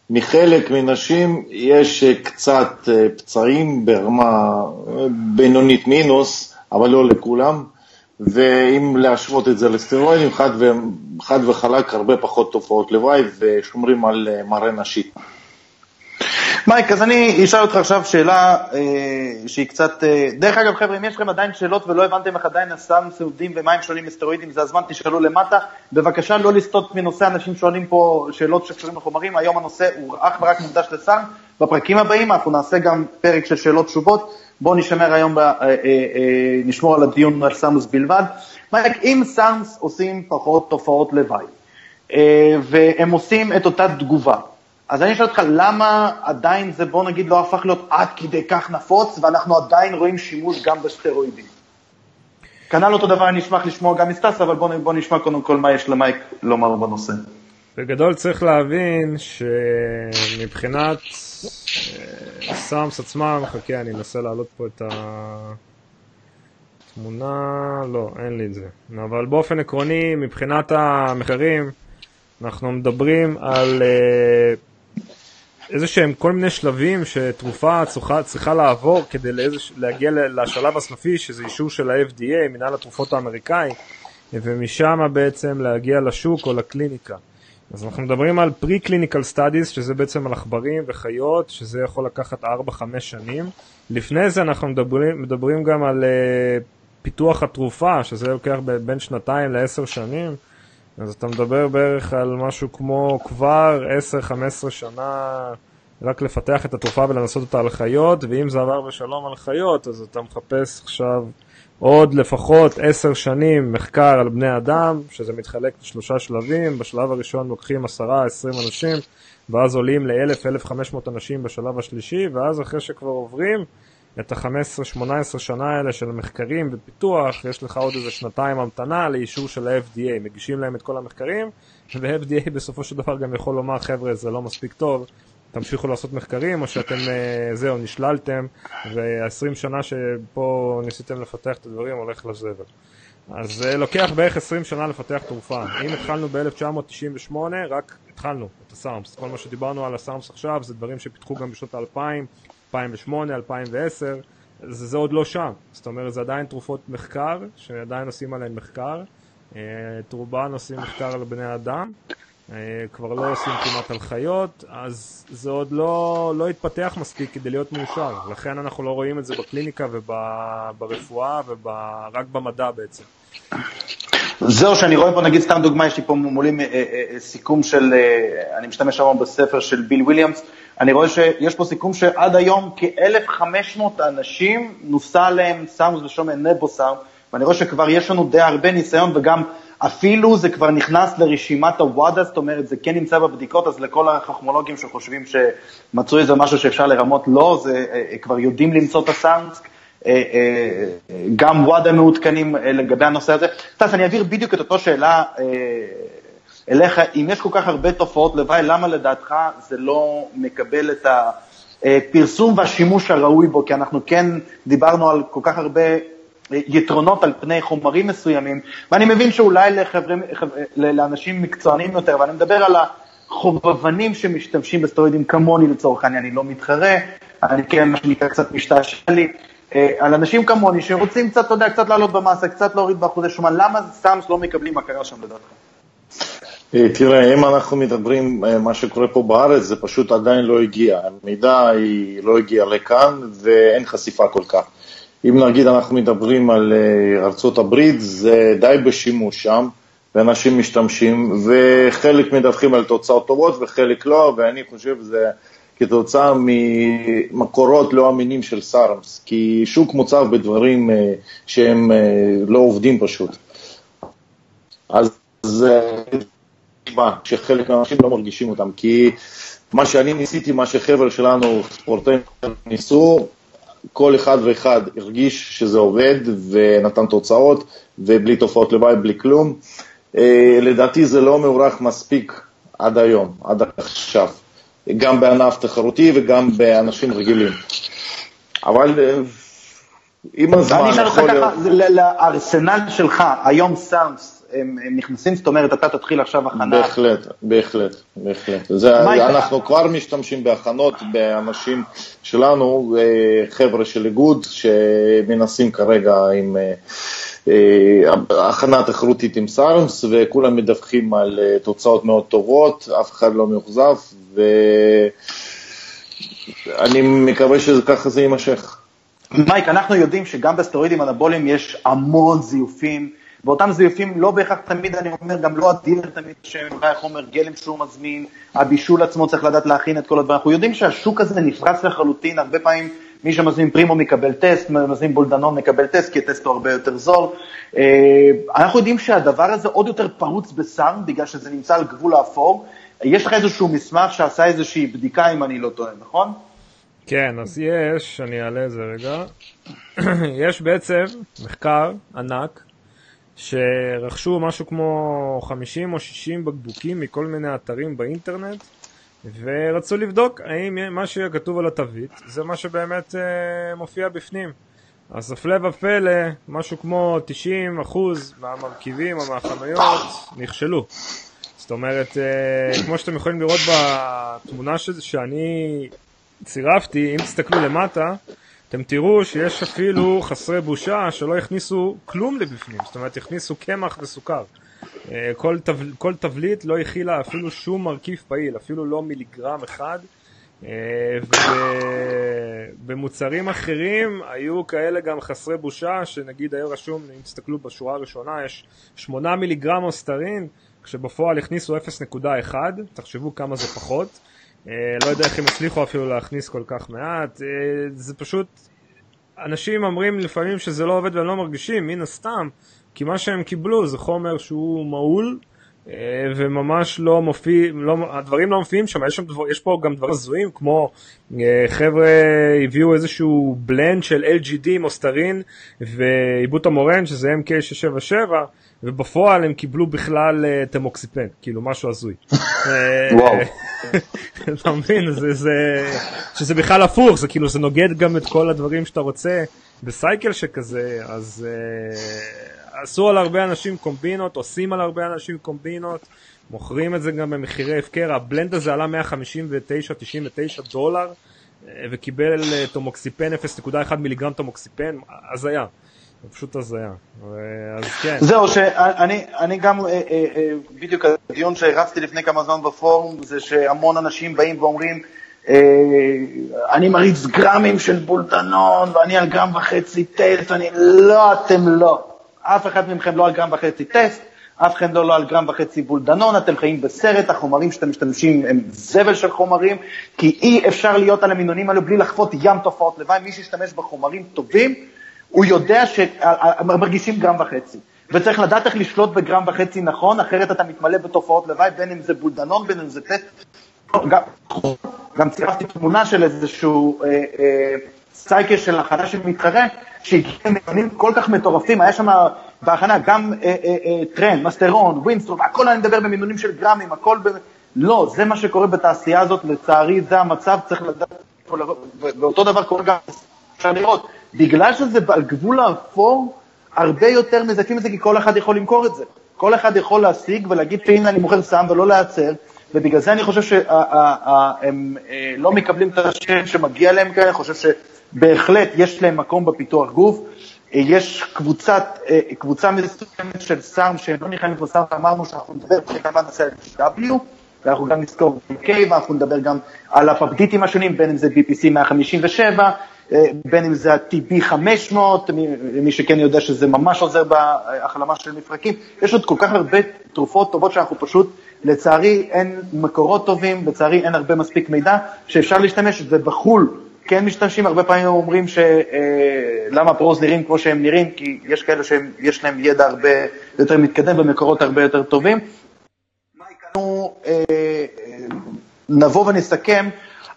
מחלק מנשים יש קצת אה, פצעים ברמה אה, בינונית מינוס, אבל לא לכולם, ואם להשוות את זה לסטרואידים, חד, ו... חד וחלק הרבה פחות תופעות לוואי ושומרים על אה, מראה נשי. מייק, אז אני אשאל אותך עכשיו שאלה אה, שהיא קצת... אה, דרך אגב, חבר'ה, אם יש לכם עדיין שאלות ולא הבנתם איך עדיין ה SARMs עובדים ומה הם שונים מסטרואידים, זה הזמן, תשאלו למטה. בבקשה לא לסטות מנושא, אנשים שואלים פה שאלות שקשורים לחומרים, היום הנושא הוא אך ורק מוקדש ל SARM. בפרקים הבאים אנחנו נעשה גם פרק של שאלות תשובות. בואו נשמר היום, ב, אה, אה, אה, נשמור על הדיון על SARMs בלבד. מייק, אם SARMs עושים פחות תופעות לוואי, אה, והם עושים את אותה תגובה, אז אני שואל אותך, למה עדיין זה, בוא נגיד, לא הפך להיות עד כדי כך נפוץ, ואנחנו עדיין רואים שימוש גם בסטרואידים? כנ"ל אותו דבר, אני אשמח לשמוע גם מסטס, אבל בוא, בוא נשמע קודם כל מה יש למייק לומר בנושא. בגדול צריך להבין שמבחינת אה, סאמס עצמם, חכה, אני אנסה להעלות פה את התמונה, לא, אין לי את זה. אבל באופן עקרוני, מבחינת המחירים, אנחנו מדברים על uh, איזה שהם כל מיני שלבים שתרופה צריכה, צריכה לעבור כדי לאיזה, להגיע לשלב הסופי, שזה אישור של ה-FDA, מנהל התרופות האמריקאי, ומשם בעצם להגיע לשוק או לקליניקה. אז אנחנו מדברים על pre-clinical studies, שזה בעצם על עכברים וחיות, שזה יכול לקחת 4-5 שנים. לפני זה אנחנו מדברים, מדברים גם על uh, פיתוח התרופה, שזה לוקח בין שנתיים לעשר שנים. אז אתה מדבר בערך על משהו כמו כבר 10-15 שנה רק לפתח את התרופה ולנסות אותה על חיות, ואם זה עבר בשלום על חיות, אז אתה מחפש עכשיו עוד לפחות 10 שנים מחקר על בני אדם, שזה מתחלק לשלושה שלבים, בשלב הראשון לוקחים 10-20 אנשים, ואז עולים ל-1,000-1,500 אנשים בשלב השלישי, ואז אחרי שכבר עוברים, את ה-15-18 שנה האלה של מחקרים ופיתוח, יש לך עוד איזה שנתיים המתנה לאישור של ה-FDA, מגישים להם את כל המחקרים, ו-FDA בסופו של דבר גם יכול לומר, חבר'ה, זה לא מספיק טוב, תמשיכו לעשות מחקרים, או שאתם, אה, זהו, נשללתם, וה-20 שנה שפה ניסיתם לפתח את הדברים הולך לזבל. אז זה לוקח בערך 20 שנה לפתח תרופה. אם התחלנו ב-1998, רק התחלנו את הסארמס. כל מה שדיברנו על הסארמס עכשיו זה דברים שפיתחו גם בשנות האלפיים, 2008, 2010, זה, זה עוד לא שם. זאת אומרת, זה עדיין תרופות מחקר, שעדיין עושים עליהן מחקר. את אה, רובן עושים מחקר על בני אדם. אה, כבר לא עושים כמעט על חיות, אז זה עוד לא, לא התפתח מספיק כדי להיות מאושר. לכן אנחנו לא רואים את זה בקליניקה וברפואה ורק במדע בעצם. זהו, שאני רואה פה, נגיד סתם דוגמה, יש לי פה מולי אה, סיכום של, אני משתמש היום בספר של ביל וויליאמס, אני רואה שיש פה סיכום שעד היום כ-1,500 אנשים נוסע עליהם סאונד ושומן נבוסאונד, ואני רואה שכבר יש לנו די הרבה ניסיון, וגם אפילו זה כבר נכנס לרשימת הוואדה, זאת אומרת, זה כן נמצא בבדיקות, אז לכל החכמולוגים שחושבים שמצאו איזה משהו שאפשר לרמות לא, זה כבר יודעים למצוא את הסאונד. אה, אה, גם וואדה מעודכנים אה, לגבי הנושא הזה. סטס, אני אעביר בדיוק את אותו שאלה אליך, אם יש כל כך הרבה תופעות לוואי, למה לדעתך זה לא מקבל את הפרסום והשימוש הראוי בו? כי אנחנו כן דיברנו על כל כך הרבה יתרונות על פני חומרים מסוימים, ואני מבין שאולי לחבר, לאנשים מקצוענים יותר, ואני מדבר על החובבנים שמשתמשים בסטרואידים כמוני לצורך העניין, אני לא מתחרה, אני כן, מה שנקרא, קצת משתעשע לי, אה, על אנשים כמוני שרוצים קצת, אתה יודע, קצת לעלות במאסה, קצת להוריד באחוזי שומן, למה סאמס לא מקבלים הכרה שם לדעתך? אה, תראה, אם אנחנו מדברים, אה, מה שקורה פה בארץ, זה פשוט עדיין לא הגיע. המידע היא לא הגיע לכאן ואין חשיפה כל כך. אם נגיד אנחנו מדברים על ארצות הברית, זה די בשימוש שם, ואנשים משתמשים, וחלק מדווחים על תוצאות טובות וחלק לא, ואני חושב שזה כתוצאה ממקורות לא אמינים של סארמס, כי שוק מוצב בדברים אה, שהם אה, לא עובדים פשוט. אז זה שחלק מהאנשים לא מרגישים אותם, כי מה שאני ניסיתי, מה שחבר'ה שלנו, ספורטאים, ניסו, כל אחד ואחד הרגיש שזה עובד ונתן תוצאות, ובלי תופעות לוואי, בלי כלום. אה, לדעתי זה לא מוערך מספיק עד היום, עד עכשיו. גם בענף תחרותי וגם באנשים רגילים. אבל אה, עם הזמן יכול להיות... לארסנל שלך, היום סאונדס, הם, הם נכנסים, זאת אומרת, אתה תתחיל עכשיו הכנה. בהחלט, בהחלט, בהחלט. זה, אנחנו כבר משתמשים בהכנות, באנשים שלנו, אה, חבר'ה של איגוד, שמנסים כרגע עם... אה, הכנה תחרותית עם SARMs, וכולם מדווחים על תוצאות מאוד טובות, אף אחד לא מאוכזב, ואני מקווה שככה זה יימשך. מייק, אנחנו יודעים שגם בסטרואידים אנבוליים יש המון זיופים, ואותם זיופים לא בהכרח תמיד, אני אומר, גם לא הדילר תמיד שאולי חומר גלם שהוא מזמין, הבישול עצמו צריך לדעת להכין את כל הדברים. אנחנו יודעים שהשוק הזה נפרץ לחלוטין, הרבה פעמים מי שמזמין פרימו מקבל טסט, מזמין בולדנון מקבל טסט, כי הטסט הוא הרבה יותר זול. אה, אנחנו יודעים שהדבר הזה עוד יותר פרוץ בסאונד, בגלל שזה נמצא על גבול האפור. יש לך איזשהו מסמך שעשה איזושהי בדיקה, אם אני לא טועה, נכון? כן, אז יש, אני אעלה את זה רגע. *clears throat* יש בעצם מחקר ענק, שרכשו משהו כמו 50 או 60 בקבוקים מכל מיני אתרים באינטרנט, ורצו לבדוק האם מה שכתוב על התווית זה מה שבאמת אה, מופיע בפנים. אז הפלא ופלא, משהו כמו 90% מהמרכיבים או מהחנויות נכשלו. זאת אומרת, אה, כמו שאתם יכולים לראות בתמונה שזה שאני צירפתי, אם תסתכלו למטה, אתם תראו שיש אפילו חסרי בושה שלא הכניסו כלום לבפנים, זאת אומרת, הכניסו קמח וסוכר. אה, כל, תב, כל תבליט לא הכילה אפילו שום מרכיב פעיל, אפילו לא מיליגרם אחד. אה, ובמוצרים אחרים היו כאלה גם חסרי בושה, שנגיד היה רשום, אם תסתכלו בשורה הראשונה, יש 8 מיליגרם אוסטרין, כשבפועל הכניסו 0.1, תחשבו כמה זה פחות. אה, לא יודע איך הם הצליחו אפילו להכניס כל כך מעט, אה, זה פשוט... אנשים אומרים לפעמים שזה לא עובד והם לא מרגישים, מן הסתם, כי מה שהם קיבלו זה חומר שהוא מהול, אה, וממש לא מופיע, לא, הדברים לא מופיעים שם, יש, דבר, יש פה גם דברים הזויים, כמו חבר'ה הביאו איזשהו בלנד של LGD עם אוסטרין ועיבוד המורן, שזה MK677, ובפועל הם קיבלו בכלל אה, תמוקסיפן, כאילו משהו הזוי. *laughs* וואו. *laughs* אתה מבין? זה, זה, שזה בכלל הפוך, זה כאילו זה נוגד גם את כל הדברים שאתה רוצה בסייקל שכזה, אז uh, עשו על הרבה אנשים קומבינות, עושים על הרבה אנשים קומבינות, מוכרים את זה גם במחירי הפקר, הבלנד הזה עלה 159-99 דולר. אה, וקיבל תומוקסיפן 0.1 מיליגרם תומוקסיפן, הזיה. זה פשוט הזיה. אז כן. זהו, שאני אני גם, אה, אה, אה, בדיוק הדיון שהרצתי לפני כמה זמן בפורום, זה שהמון אנשים באים ואומרים, אני מריץ גרמים של בולטנון, ואני על גרם וחצי טסט, ואני, לא, אתם לא. אף אחד מכם לא על גרם וחצי טסט, אף אחד לא, לא על גרם וחצי בולדנון, אתם חיים בסרט, החומרים שאתם משתמשים הם זבל של חומרים, כי אי אפשר להיות על המינונים האלו בלי לחוות ים תופעות לוואי, מי שישתמש בחומרים טובים, הוא יודע שמרגישים גרם וחצי. וצריך לדעת איך לשלוט בגרם וחצי נכון, אחרת אתה מתמלא בתופעות לוואי, בין אם זה בולדנון, בין אם זה טסט. גם, גם צירפתי תמונה של איזשהו אה, אה, cycle של הכנה של מתחרה, שהגיע לנתונים כל כך מטורפים, היה שם בהכנה גם אה, אה, אה, טרנד, מסטרון, ווינסטרול, הכל אני מדבר במינונים של גרמים, הכל ב... לא, זה מה שקורה בתעשייה הזאת, לצערי זה המצב, צריך לדעת, ואותו דבר קורה גם, אפשר לראות, בגלל שזה על גבול האפור, הרבה יותר מזייפים את זה, כי כל אחד יכול למכור את זה. כל אחד יכול להשיג ולהגיד, הנה אני מוכר SARM ולא להיעצר, ובגלל זה אני חושב שהם לא מקבלים את השם שמגיע להם כאלה, אני חושב שבהחלט יש להם מקום בפיתוח גוף. יש קבוצת, קבוצה מסוימת של סארם שהם לא נכנסים בסארם, אמרנו שאנחנו נדבר כמובן נעשה על W, ואנחנו גם נזכור K, ואנחנו נדבר גם על הפפדיטים השונים, בין אם זה BPC 157, בין אם זה ה-TB 500, מי שכן יודע שזה ממש עוזר בהחלמה של מפרקים. יש עוד כל כך הרבה תרופות טובות שאנחנו פשוט, לצערי אין מקורות טובים, לצערי אין הרבה מספיק מידע שאפשר להשתמש, ובחו"ל כן משתמשים, הרבה פעמים אומרים שלמה פרוז נראים כמו שהם נראים, כי יש כאלה שיש להם ידע הרבה יותר מתקדם ומקורות הרבה יותר טובים. מה יקנו, נבוא ונסכם.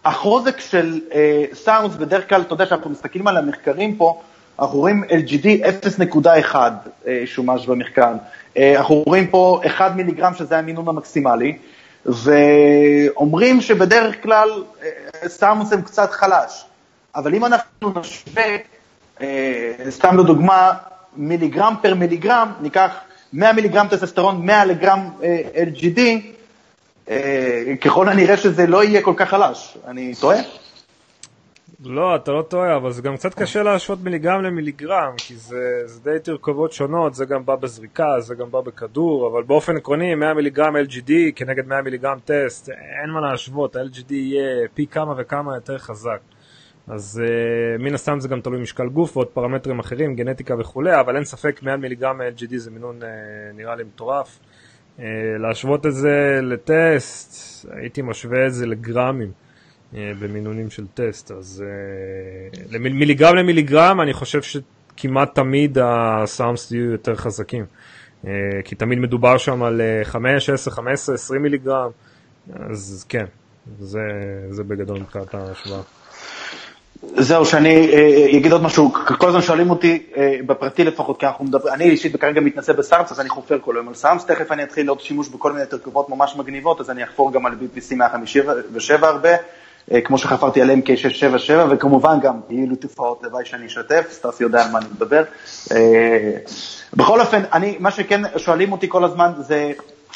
החוזק של אה, סאונדס, בדרך כלל, אתה יודע שאנחנו מסתכלים על המחקרים פה, אנחנו רואים LGD 0.1 אה, שומש במחקר. אה, אנחנו רואים פה 1 מיליגרם שזה המינון המקסימלי, ואומרים שבדרך כלל אה, סאונדס הם קצת חלש. אבל אם אנחנו נשווה, אה, סתם לדוגמה, מיליגרם פר מיליגרם, ניקח 100 מיליגרם טסטסטרון, 100 לגרם אה, LGD, ככל הנראה שזה לא יהיה כל כך חלש. אני טועה? לא, אתה לא טועה, אבל זה גם קצת קשה להשוות מיליגרם למיליגרם, כי זה, זה די תרכובות שונות, זה גם בא בזריקה, זה גם בא בכדור, אבל באופן עקרוני 100 מיליגרם LGD כנגד 100 מיליגרם טסט, אין מה להשוות, ה-LGD יהיה פי כמה וכמה יותר חזק. אז uh, מן הסתם זה גם תלוי משקל גוף ועוד פרמטרים אחרים, גנטיקה וכולי, אבל אין ספק 100 מיליגרם LGD זה מינון uh, נראה לי מטורף. Uh, להשוות את זה לטסט, הייתי משווה את זה לגרמים uh, במינונים של טסט, אז uh, מיליגרם למיליגרם אני חושב שכמעט תמיד הסאמס יהיו יותר חזקים, כי תמיד מדובר שם על 5, 10, 15, 20 מיליגרם, אז כן, זה, זה בגדול מבחינת ההשוואה. זהו, שאני אה, אגיד עוד משהו, כל הזמן שואלים אותי, אה, בפרטי לפחות, כי אנחנו מדברים, אני אישית כרגע מתנסה בסארמס, אז אני חופר כל היום על סארמס, תכף אני אתחיל לעוד שימוש בכל מיני תרכובות ממש מגניבות, אז אני אחפור גם על BPC 157 הרבה, אה, כמו שחפרתי על MK677, וכמובן גם יהיו תופעות לוואי שאני אשתף, סטאס יודע על מה אני מדבר. בכל אופן, אני, מה שכן שואלים אותי כל הזמן זה,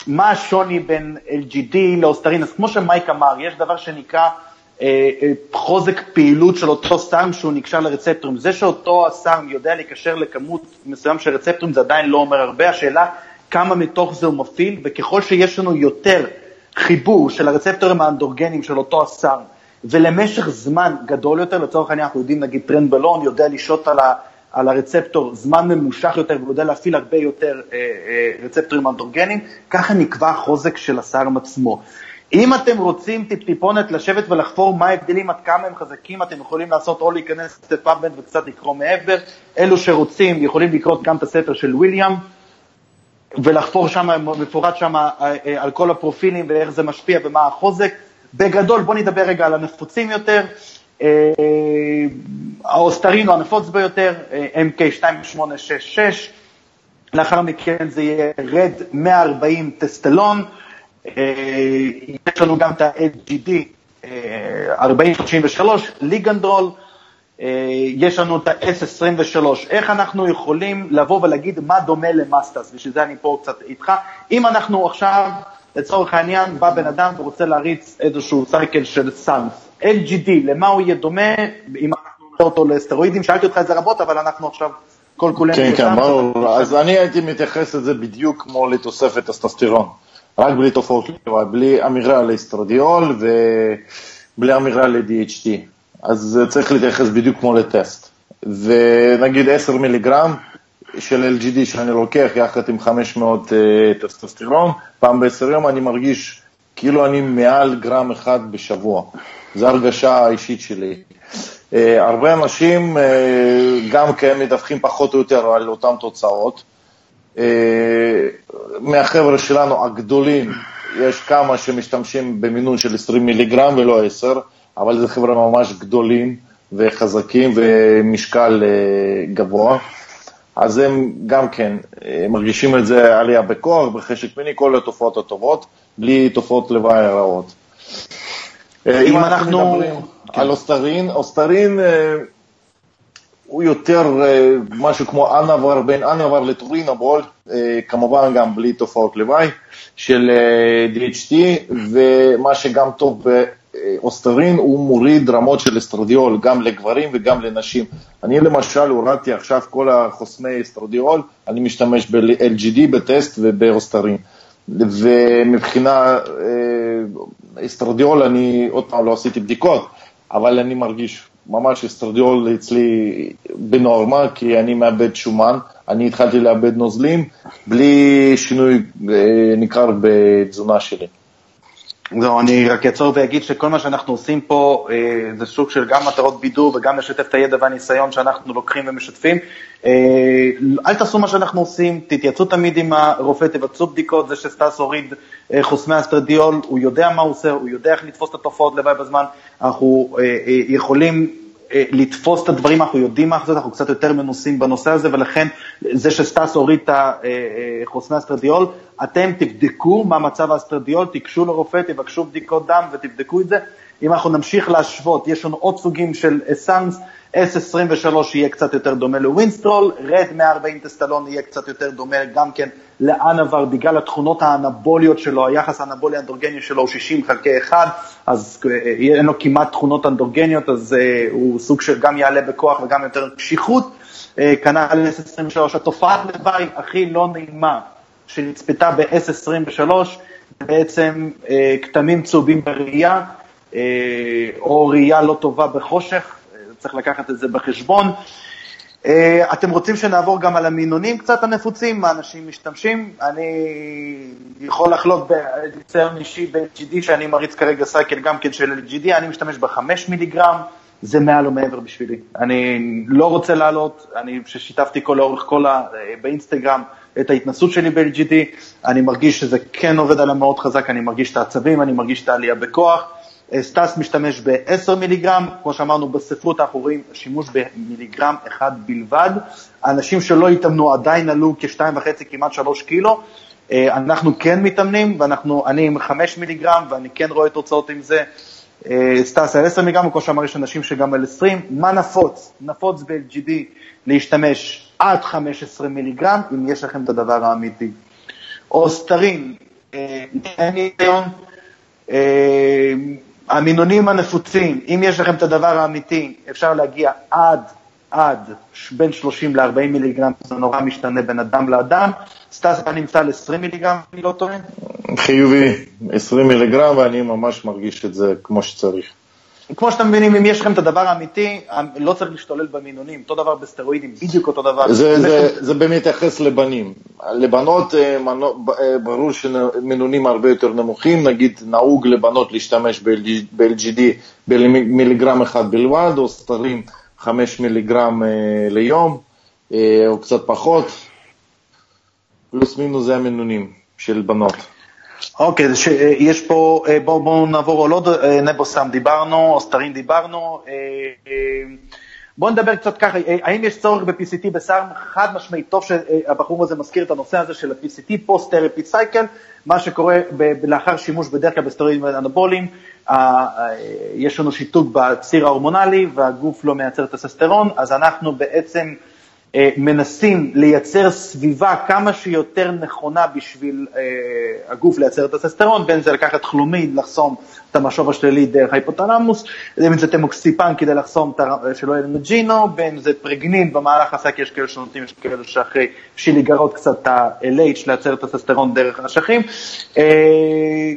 מה השוני בין LGD לאוסטרין, אז כמו שמייק אמר, יש דבר שנקרא, אה, אה, חוזק פעילות של אותו SARM שהוא נקשר לרצפטורים. זה שאותו ה SARM יודע להיקשר לכמות מסוים של רצפטורים זה עדיין לא אומר הרבה, השאלה כמה מתוך זה הוא מפעיל, וככל שיש לנו יותר חיבור של הרצפטורים האנדרוגנים של אותו הסם, ולמשך זמן גדול יותר, לצורך העניין אנחנו יודעים נגיד טרנבולון יודע לשהות על, על הרצפטור זמן ממושך יותר והוא יודע להפעיל הרבה יותר אה, אה, רצפטורים אנדרוגנים, ככה נקבע החוזק של הסם עצמו. אם אתם רוצים טיפ-טיפונת לשבת ולחפור מה ההבדלים, עד כמה הם חזקים, אתם יכולים לעשות או להיכנס ל PubMed וקצת לקרוא מעבר. אלו שרוצים יכולים לקרוא גם את הספר של וויליאם, ולחפור שם, מפורט שם אה, אה, על כל הפרופילים ואיך זה משפיע ומה החוזק. בגדול, בואו נדבר רגע על הנפוצים יותר. אה, האוסטרין הוא הנפוץ ביותר, MK2866. לאחר מכן זה יהיה RAD 140 טסטולון. אה, יש לנו גם את ה-LGD 4033, ליגנדרול, יש לנו את ה-S23. איך אנחנו יכולים לבוא ולהגיד מה דומה למה, סטס? בשביל זה אני פה קצת איתך. אם אנחנו עכשיו, לצורך העניין, בא בן אדם ורוצה להריץ איזשהו סייקל של סאנס, LGD, למה הוא יהיה דומה, אם אנחנו נראה אותו לסטרואידים, שאלתי אותך את זה רבות, אבל אנחנו עכשיו כל כולנו... כן, כן, ברור. אז אני הייתי מתייחס לזה בדיוק כמו לתוספת טסטסטירון. רק בלי תופעות לוואי, בלי אמירה לאסטרדיול ובלי אמירה ל-DHT. אז צריך להתייחס בדיוק כמו לטסט. ונגיד 10 מיליגרם, של LGD שאני לוקח יחד עם 500 טסטוסטרון, פעם בעשר יום אני מרגיש כאילו אני מעל גרם אחד בשבוע. זו הרגשה האישית שלי. הרבה אנשים גם כן מדווחים פחות או יותר על אותן תוצאות. מהחבר'ה שלנו הגדולים, יש כמה שמשתמשים במינון של 20 מיליגרם ולא 10, אבל זה חבר'ה ממש גדולים וחזקים ומשקל גבוה. אז הם גם כן מרגישים את זה עלייה בכוח, בחשק מיני, כל התופעות הטובות, בלי תופעות לוואי רעות. אם אנחנו מדברים כן. על אוסטרין, אוסטרין הוא יותר משהו כמו אנוואר, בין אנוואר לטורינבול, כמובן גם בלי תופעות לוואי של DHT, ומה שגם טוב אוסטרין הוא מוריד רמות של אסטרדיול, גם לגברים וגם לנשים. אני למשל הורדתי עכשיו כל החוסמי אסטרדיול, אני משתמש ב-LGD בטסט ובאוסטרין. ומבחינה אסטרדיול, אני עוד פעם לא עשיתי בדיקות, אבל אני מרגיש ממש אסטרדיול אצלי בנורמה, כי אני מאבד שומן, אני התחלתי לאבד נוזלים בלי שינוי ניכר בתזונה שלי. זהו, אני רק אעצור ואגיד שכל מה שאנחנו עושים פה אה, זה סוג של גם מטרות בידור וגם לשתף את הידע והניסיון שאנחנו לוקחים ומשתפים. אה, אל תעשו מה שאנחנו עושים, תתייעצו תמיד עם הרופא, תבצעו בדיקות, זה שסטס הוריד אה, חוסמי אסטרדיול, הוא יודע מה הוא עושה, הוא יודע איך לתפוס את התופעות לוואי בזמן, אנחנו אה, אה, יכולים לתפוס את הדברים, אנחנו יודעים מה זה, אנחנו קצת יותר מנוסים בנושא הזה, ולכן זה שסטס הוריד את החוסמי אסטרדיול, אתם תבדקו מה מצב האסטרדיול, תיגשו לרופא, תבקשו בדיקות דם ותבדקו את זה. אם אנחנו נמשיך להשוות, יש לנו עוד סוגים של SARMs, S23 יהיה קצת יותר דומה לווינסטרול, RAD 140 טסטולון יהיה קצת יותר דומה גם כן לאנוואר, בגלל התכונות האנבוליות שלו, היחס האנבולי אנדרוגני שלו הוא 60 חלקי 1, אז אין לו כמעט תכונות אנדרוגניות, אז אה, הוא סוג של גם יעלה בכוח וגם יותר קשיחות. Uh, כנ"ל S23, התופעת לוואי הכי לא נעימה שנצפתה ב-S23, בעצם כתמים צהובים בראייה, או ראייה לא טובה בחושך, צריך לקחת את זה בחשבון. אה, אתם רוצים שנעבור גם על המינונים קצת הנפוצים, מה אנשים משתמשים? אני יכול לחלוק בניסיון אישי ב-LGD, שאני מריץ כרגע סייקל גם כן של LGD, אני משתמש ב-5 מיליגרם, זה מעל ומעבר בשבילי. אני לא רוצה לעלות, אני ששיתפתי כל לאורך כל ה... באינסטגרם את ההתנסות שלי ב-LGD, אני מרגיש שזה כן עובד עליי מאוד חזק, אני מרגיש את העצבים, אני מרגיש את העלייה בכוח. סטס משתמש ב-10 מיליגרם, כמו שאמרנו בספרות אנחנו רואים שימוש במיליגרם אחד בלבד. אנשים שלא התאמנו עדיין עלו כ-2.5 כמעט 3 קילו. אה, אנחנו כן מתאמנים, ואני עם 5 מיליגרם ואני כן רואה תוצאות עם זה. אה, סטס על 10 מיליגרם, כמו שאמר, יש אנשים שגם על 20. מה נפוץ? נפוץ ב-LGD להשתמש עד 15 מיליגרם, אם יש לכם את הדבר האמיתי. אוסטרין, אה, אין היגיון. המינונים הנפוצים, אם יש לכם את הדבר האמיתי, אפשר להגיע עד, עד בין 30 ל-40 מיליגרם, זה נורא משתנה בין אדם לאדם. סטס, אתה נמצא על 20 מיליגרם, אני לא טועה? חיובי, 20 מיליגרם, ואני ממש מרגיש את זה כמו שצריך. כמו שאתם מבינים, אם יש לכם את הדבר האמיתי, לא צריך להשתולל במינונים, אותו דבר בסטרואידים, בדיוק אותו דבר. זה, זה, זה באמת יחס לבנים. לבנות, אה, אה, ברור שמינונים הרבה יותר נמוכים, נגיד נהוג לבנות להשתמש ב-LGD במיליגרם אחד בלבד, או סטרים 5 מיליגרם אה, ליום, או קצת פחות, פלוס מינוס זה המינונים של בנות. אוקיי, okay, יש פה, בואו בוא נעבור על עוד נבוסם דיברנו, אוסטרין דיברנו. בואו נדבר קצת ככה, האם יש צורך ב-PCT ב SARM? חד משמעית, טוב שהבחור הזה מזכיר את הנושא הזה של ה-PCT, post-therapy cycle, מה שקורה לאחר שימוש בדרך כלל בסטרואידים אנבוליים, יש לנו שיתוק בציר ההורמונלי והגוף לא מייצר טסטוסטרון, אז אנחנו בעצם אה, מנסים לייצר סביבה כמה שיותר נכונה בשביל אה, הגוף לייצר את הססטרון, בין זה לקחת חלומיד, לחסום את המשוב השלילי דרך ההיפותלמוס, בין זה תמוקסיפן כדי לחסום שלא יהיה לנו בין זה פרגנין במהלך הסק, יש כאלה שנותנים, יש כאלה שאחרי, בשביל לגרות קצת את ה-LH, לייצר את הססטרון דרך האשכים. אה,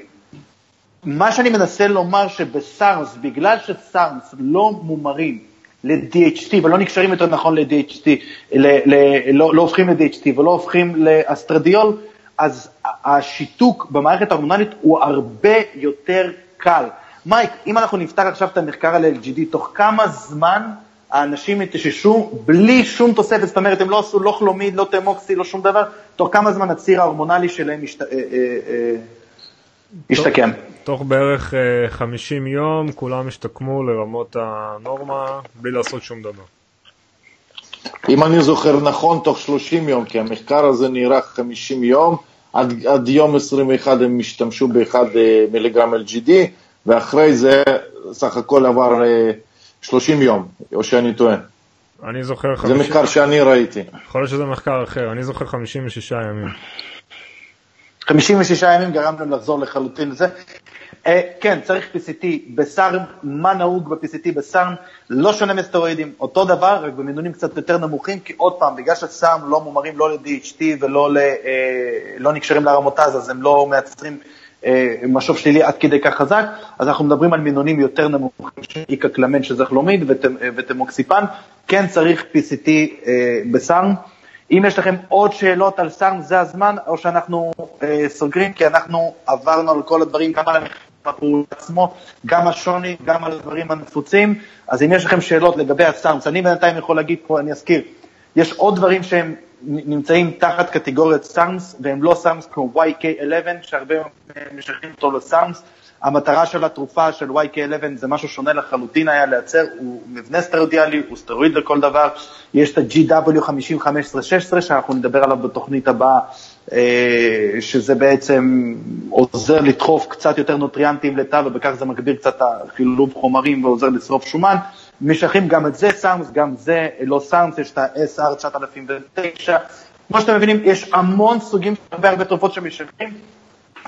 מה שאני מנסה לומר שבסארס, בגלל שסארס לא מומרים ל-DHT ולא נקשרים יותר נכון ל-DHT, לא, לא הופכים ל-DHT ולא הופכים לאסטרדיול, אז השיתוק במערכת ההורמונלית הוא הרבה יותר קל. מייק, אם אנחנו נפתח עכשיו את המחקר על LGD, תוך כמה זמן האנשים התאוששו בלי שום תוספת, זאת אומרת, הם לא עשו לא כלומיד, לא טמוקסי, לא שום דבר, תוך כמה זמן הציר ההורמונלי שלהם השת... אה, אה, אה, השתקם. תוך בערך 50 יום כולם השתקמו לרמות הנורמה בלי לעשות שום דבר. אם אני זוכר נכון, תוך 30 יום, כי המחקר הזה נערך 50 יום, עד, עד יום 21 הם השתמשו ב-1 מיליגרם LGD, ואחרי זה סך הכל עבר 30 יום, או שאני טועה. אני זוכר 50... זה מחקר שאני ראיתי. יכול להיות שזה מחקר אחר, אני זוכר 56 ימים. 56 ימים גרם להם לחזור לחלוטין לזה. Uh, כן, צריך PCT בסארם, מה נהוג ב-PCT בסארם? לא שונה מסטרואידים, אותו דבר, רק במינונים קצת יותר נמוכים, כי עוד פעם, בגלל שסארם לא מומרים לא ל-DHT ולא ל, uh, לא נקשרים לרמותז, אז הם לא מייצרים אה, משוב שלילי עד כדי כך חזק, אז אנחנו מדברים על מינונים יותר נמוכים של איקה קלמנט שזה כלומיד ותמוקסיפן, כן צריך PCT אה, בסארם. אם יש לכם עוד שאלות על סארם זה הזמן, או שאנחנו אה, סוגרים, כי אנחנו עברנו על כל הדברים, גם על הפעולה עצמו, גם השוני, גם על הדברים הנפוצים, אז אם יש לכם שאלות לגבי הסארם, אני בינתיים יכול להגיד פה, אני אזכיר, יש עוד דברים שהם נמצאים תחת קטגוריית סארמס, והם לא סארמס כמו YK11, שהרבה משייכים אותו לסארמס. המטרה של התרופה של YK11 זה משהו שונה לחלוטין היה לייצר, הוא מבנה סטרוידיאלי, הוא סטרואיד לכל דבר, יש את ה-GW5015-16 שאנחנו נדבר עליו בתוכנית הבאה, אה, שזה בעצם עוזר לדחוף קצת יותר נוטריאנטים לתא ובכך זה מגביר קצת החילוב חומרים ועוזר לשרוף שומן. משייכים גם את זה סארמס, גם זה לא סארמס, יש את ה-SR 9009. כמו שאתם מבינים, יש המון סוגים הרבה הרבה תרופות שמשייכים.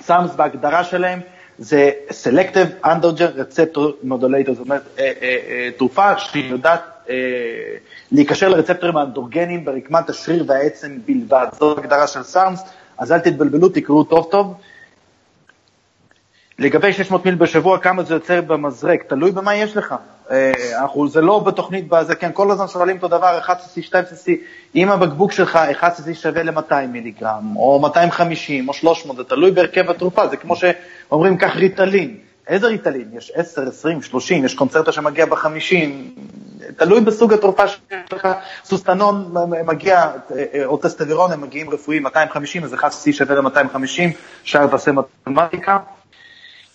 סארמס בהגדרה שלהם זה Selective Androgen Receptor Modulator, זאת אומרת, אה, אה, אה, תרופה שהיא יודעת להיקשר לרצפטורים האנדרוגנים ברקמת השריר והעצם בלבד. זו הגדרה של סארמס, אז אל תתבלבלו, תקראו טוב טוב. לגבי 600 מיל בשבוע, כמה זה יוצא במזרק, תלוי במה יש לך. אה, אנחנו, זה לא בתוכנית בזה, כן, כל הזמן שואלים אותו דבר, 1cc, 2cc, אם הבקבוק שלך 1cc שווה ל-200 מיליגרם, או 250, או 300, זה תלוי בהרכב התרופה, זה כמו שאומרים, קח ריטלין. איזה ריטלין? יש 10, 20, 30, יש קונצרטה שמגיע ב-50, תלוי בסוג התרופה שיש לך, סוסטנון מגיע, אה, אה, או טסטבירון, הם מגיעים רפואיים 250, אז 1cc שווה ל-250, שער תעשה מתמטיקה.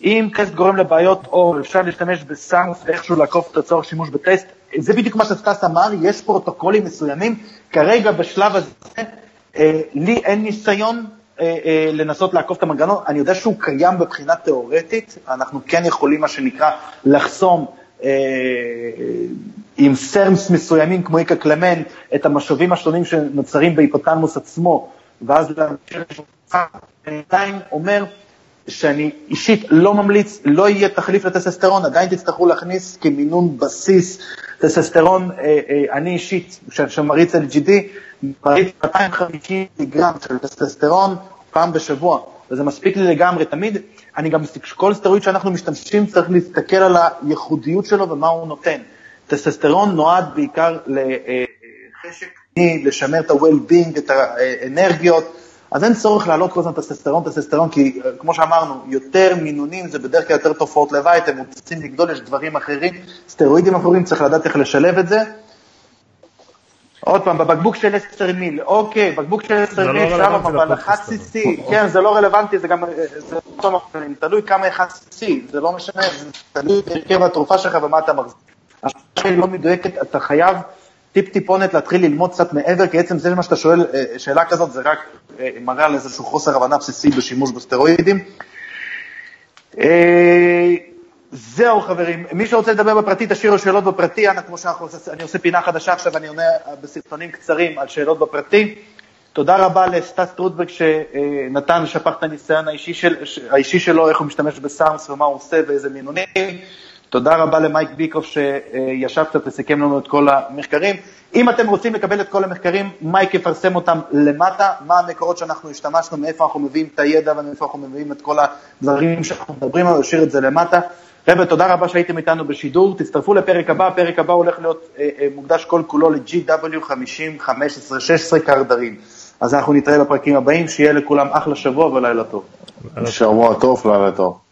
אם טסט גורם לבעיות או אפשר להשתמש בסאנס ואיכשהו לעקוף את הצורך שימוש בטסט, זה בדיוק מה שסטס אמר, יש פרוטוקולים מסוימים, כרגע בשלב הזה, אה, לי אין ניסיון אה, אה, לנסות לעקוף את המנגנון, אני יודע שהוא קיים בבחינה תיאורטית, אנחנו כן יכולים מה שנקרא לחסום אה, עם סרמס מסוימים כמו איקה קלמנט, את המשובים השונים שנוצרים בהיפותלמוס עצמו, ואז להמשיך בינתיים אומר, שאני אישית לא ממליץ, לא יהיה תחליף לטססטרון, עדיין תצטרכו להכניס כמינון בסיס טססטרון, אה, אה, אני אישית, שמריץ LGD, מריץ 250 גרם של טסטסטרון פעם בשבוע, וזה מספיק לי לגמרי תמיד. אני גם, כל סטרואיד שאנחנו משתמשים צריך להסתכל על הייחודיות שלו ומה הוא נותן. טסטסטרון נועד בעיקר לחשק, לשמר את ה-well-being, את האנרגיות, אז אין צורך להעלות כל הזמן טסטסטרון, טסטסטרון, כי אה, כמו שאמרנו, יותר מינונים זה בדרך כלל יותר תופעות לוואי, אתם רוצים לגדול, יש דברים אחרים, סטרואידים אחרים, צריך לדעת איך לשלב את זה. עוד פעם, בבקבוק של 10 מיל, אוקיי, בקבוק של 10 מיל, לא שלום, אבל 1 cc, כן, זה לא רלוונטי, זה גם, אה, זה אותו מחקרים, תלוי כמה 1 cc, זה לא משנה, זה תלוי בהרכב התרופה שלך ומה אתה מחזיק. השאלה היא לא מדויקת, אתה חייב טיפ טיפונת להתחיל ללמוד קצת מעבר, כי עצם זה מה שאתה שואל, אה, שאלה כזאת, זה רק אה, מראה על איזשהו חוסר הבנה בסיסי בשימוש בסטרואידים. אה, זהו חברים, מי שרוצה לדבר בפרטי, תשאירו שאלות בפרטי, אני, כמו שאנחנו, אני עושה פינה חדשה עכשיו, אני עונה בסרטונים קצרים על שאלות בפרטי. תודה רבה לסטס טרוטברג שנתן, שפך את הניסיון האישי, של, האישי שלו, איך הוא משתמש בסארמס ומה הוא עושה ואיזה מינונים. תודה רבה למייק ביקוף שישב קצת וסיכם לנו את כל המחקרים. אם אתם רוצים לקבל את כל המחקרים, מייק יפרסם אותם למטה, מה המקורות שאנחנו השתמשנו, מאיפה אנחנו מביאים את הידע ומאיפה אנחנו מביאים את כל הדברים שאנחנו מדברים עליהם, ישאיר את זה למטה. חבר'ה, תודה רבה שהייתם איתנו בשידור, תצטרפו לפרק הבא, הפרק הבא הולך להיות אה, אה, מוקדש כל כולו ל-GW 50, 15, 16 קרדרים. אז אנחנו נתראה בפרקים הבאים, שיהיה לכולם אחלה שבוע ולילה טוב. שבוע טוב, לילה טוב.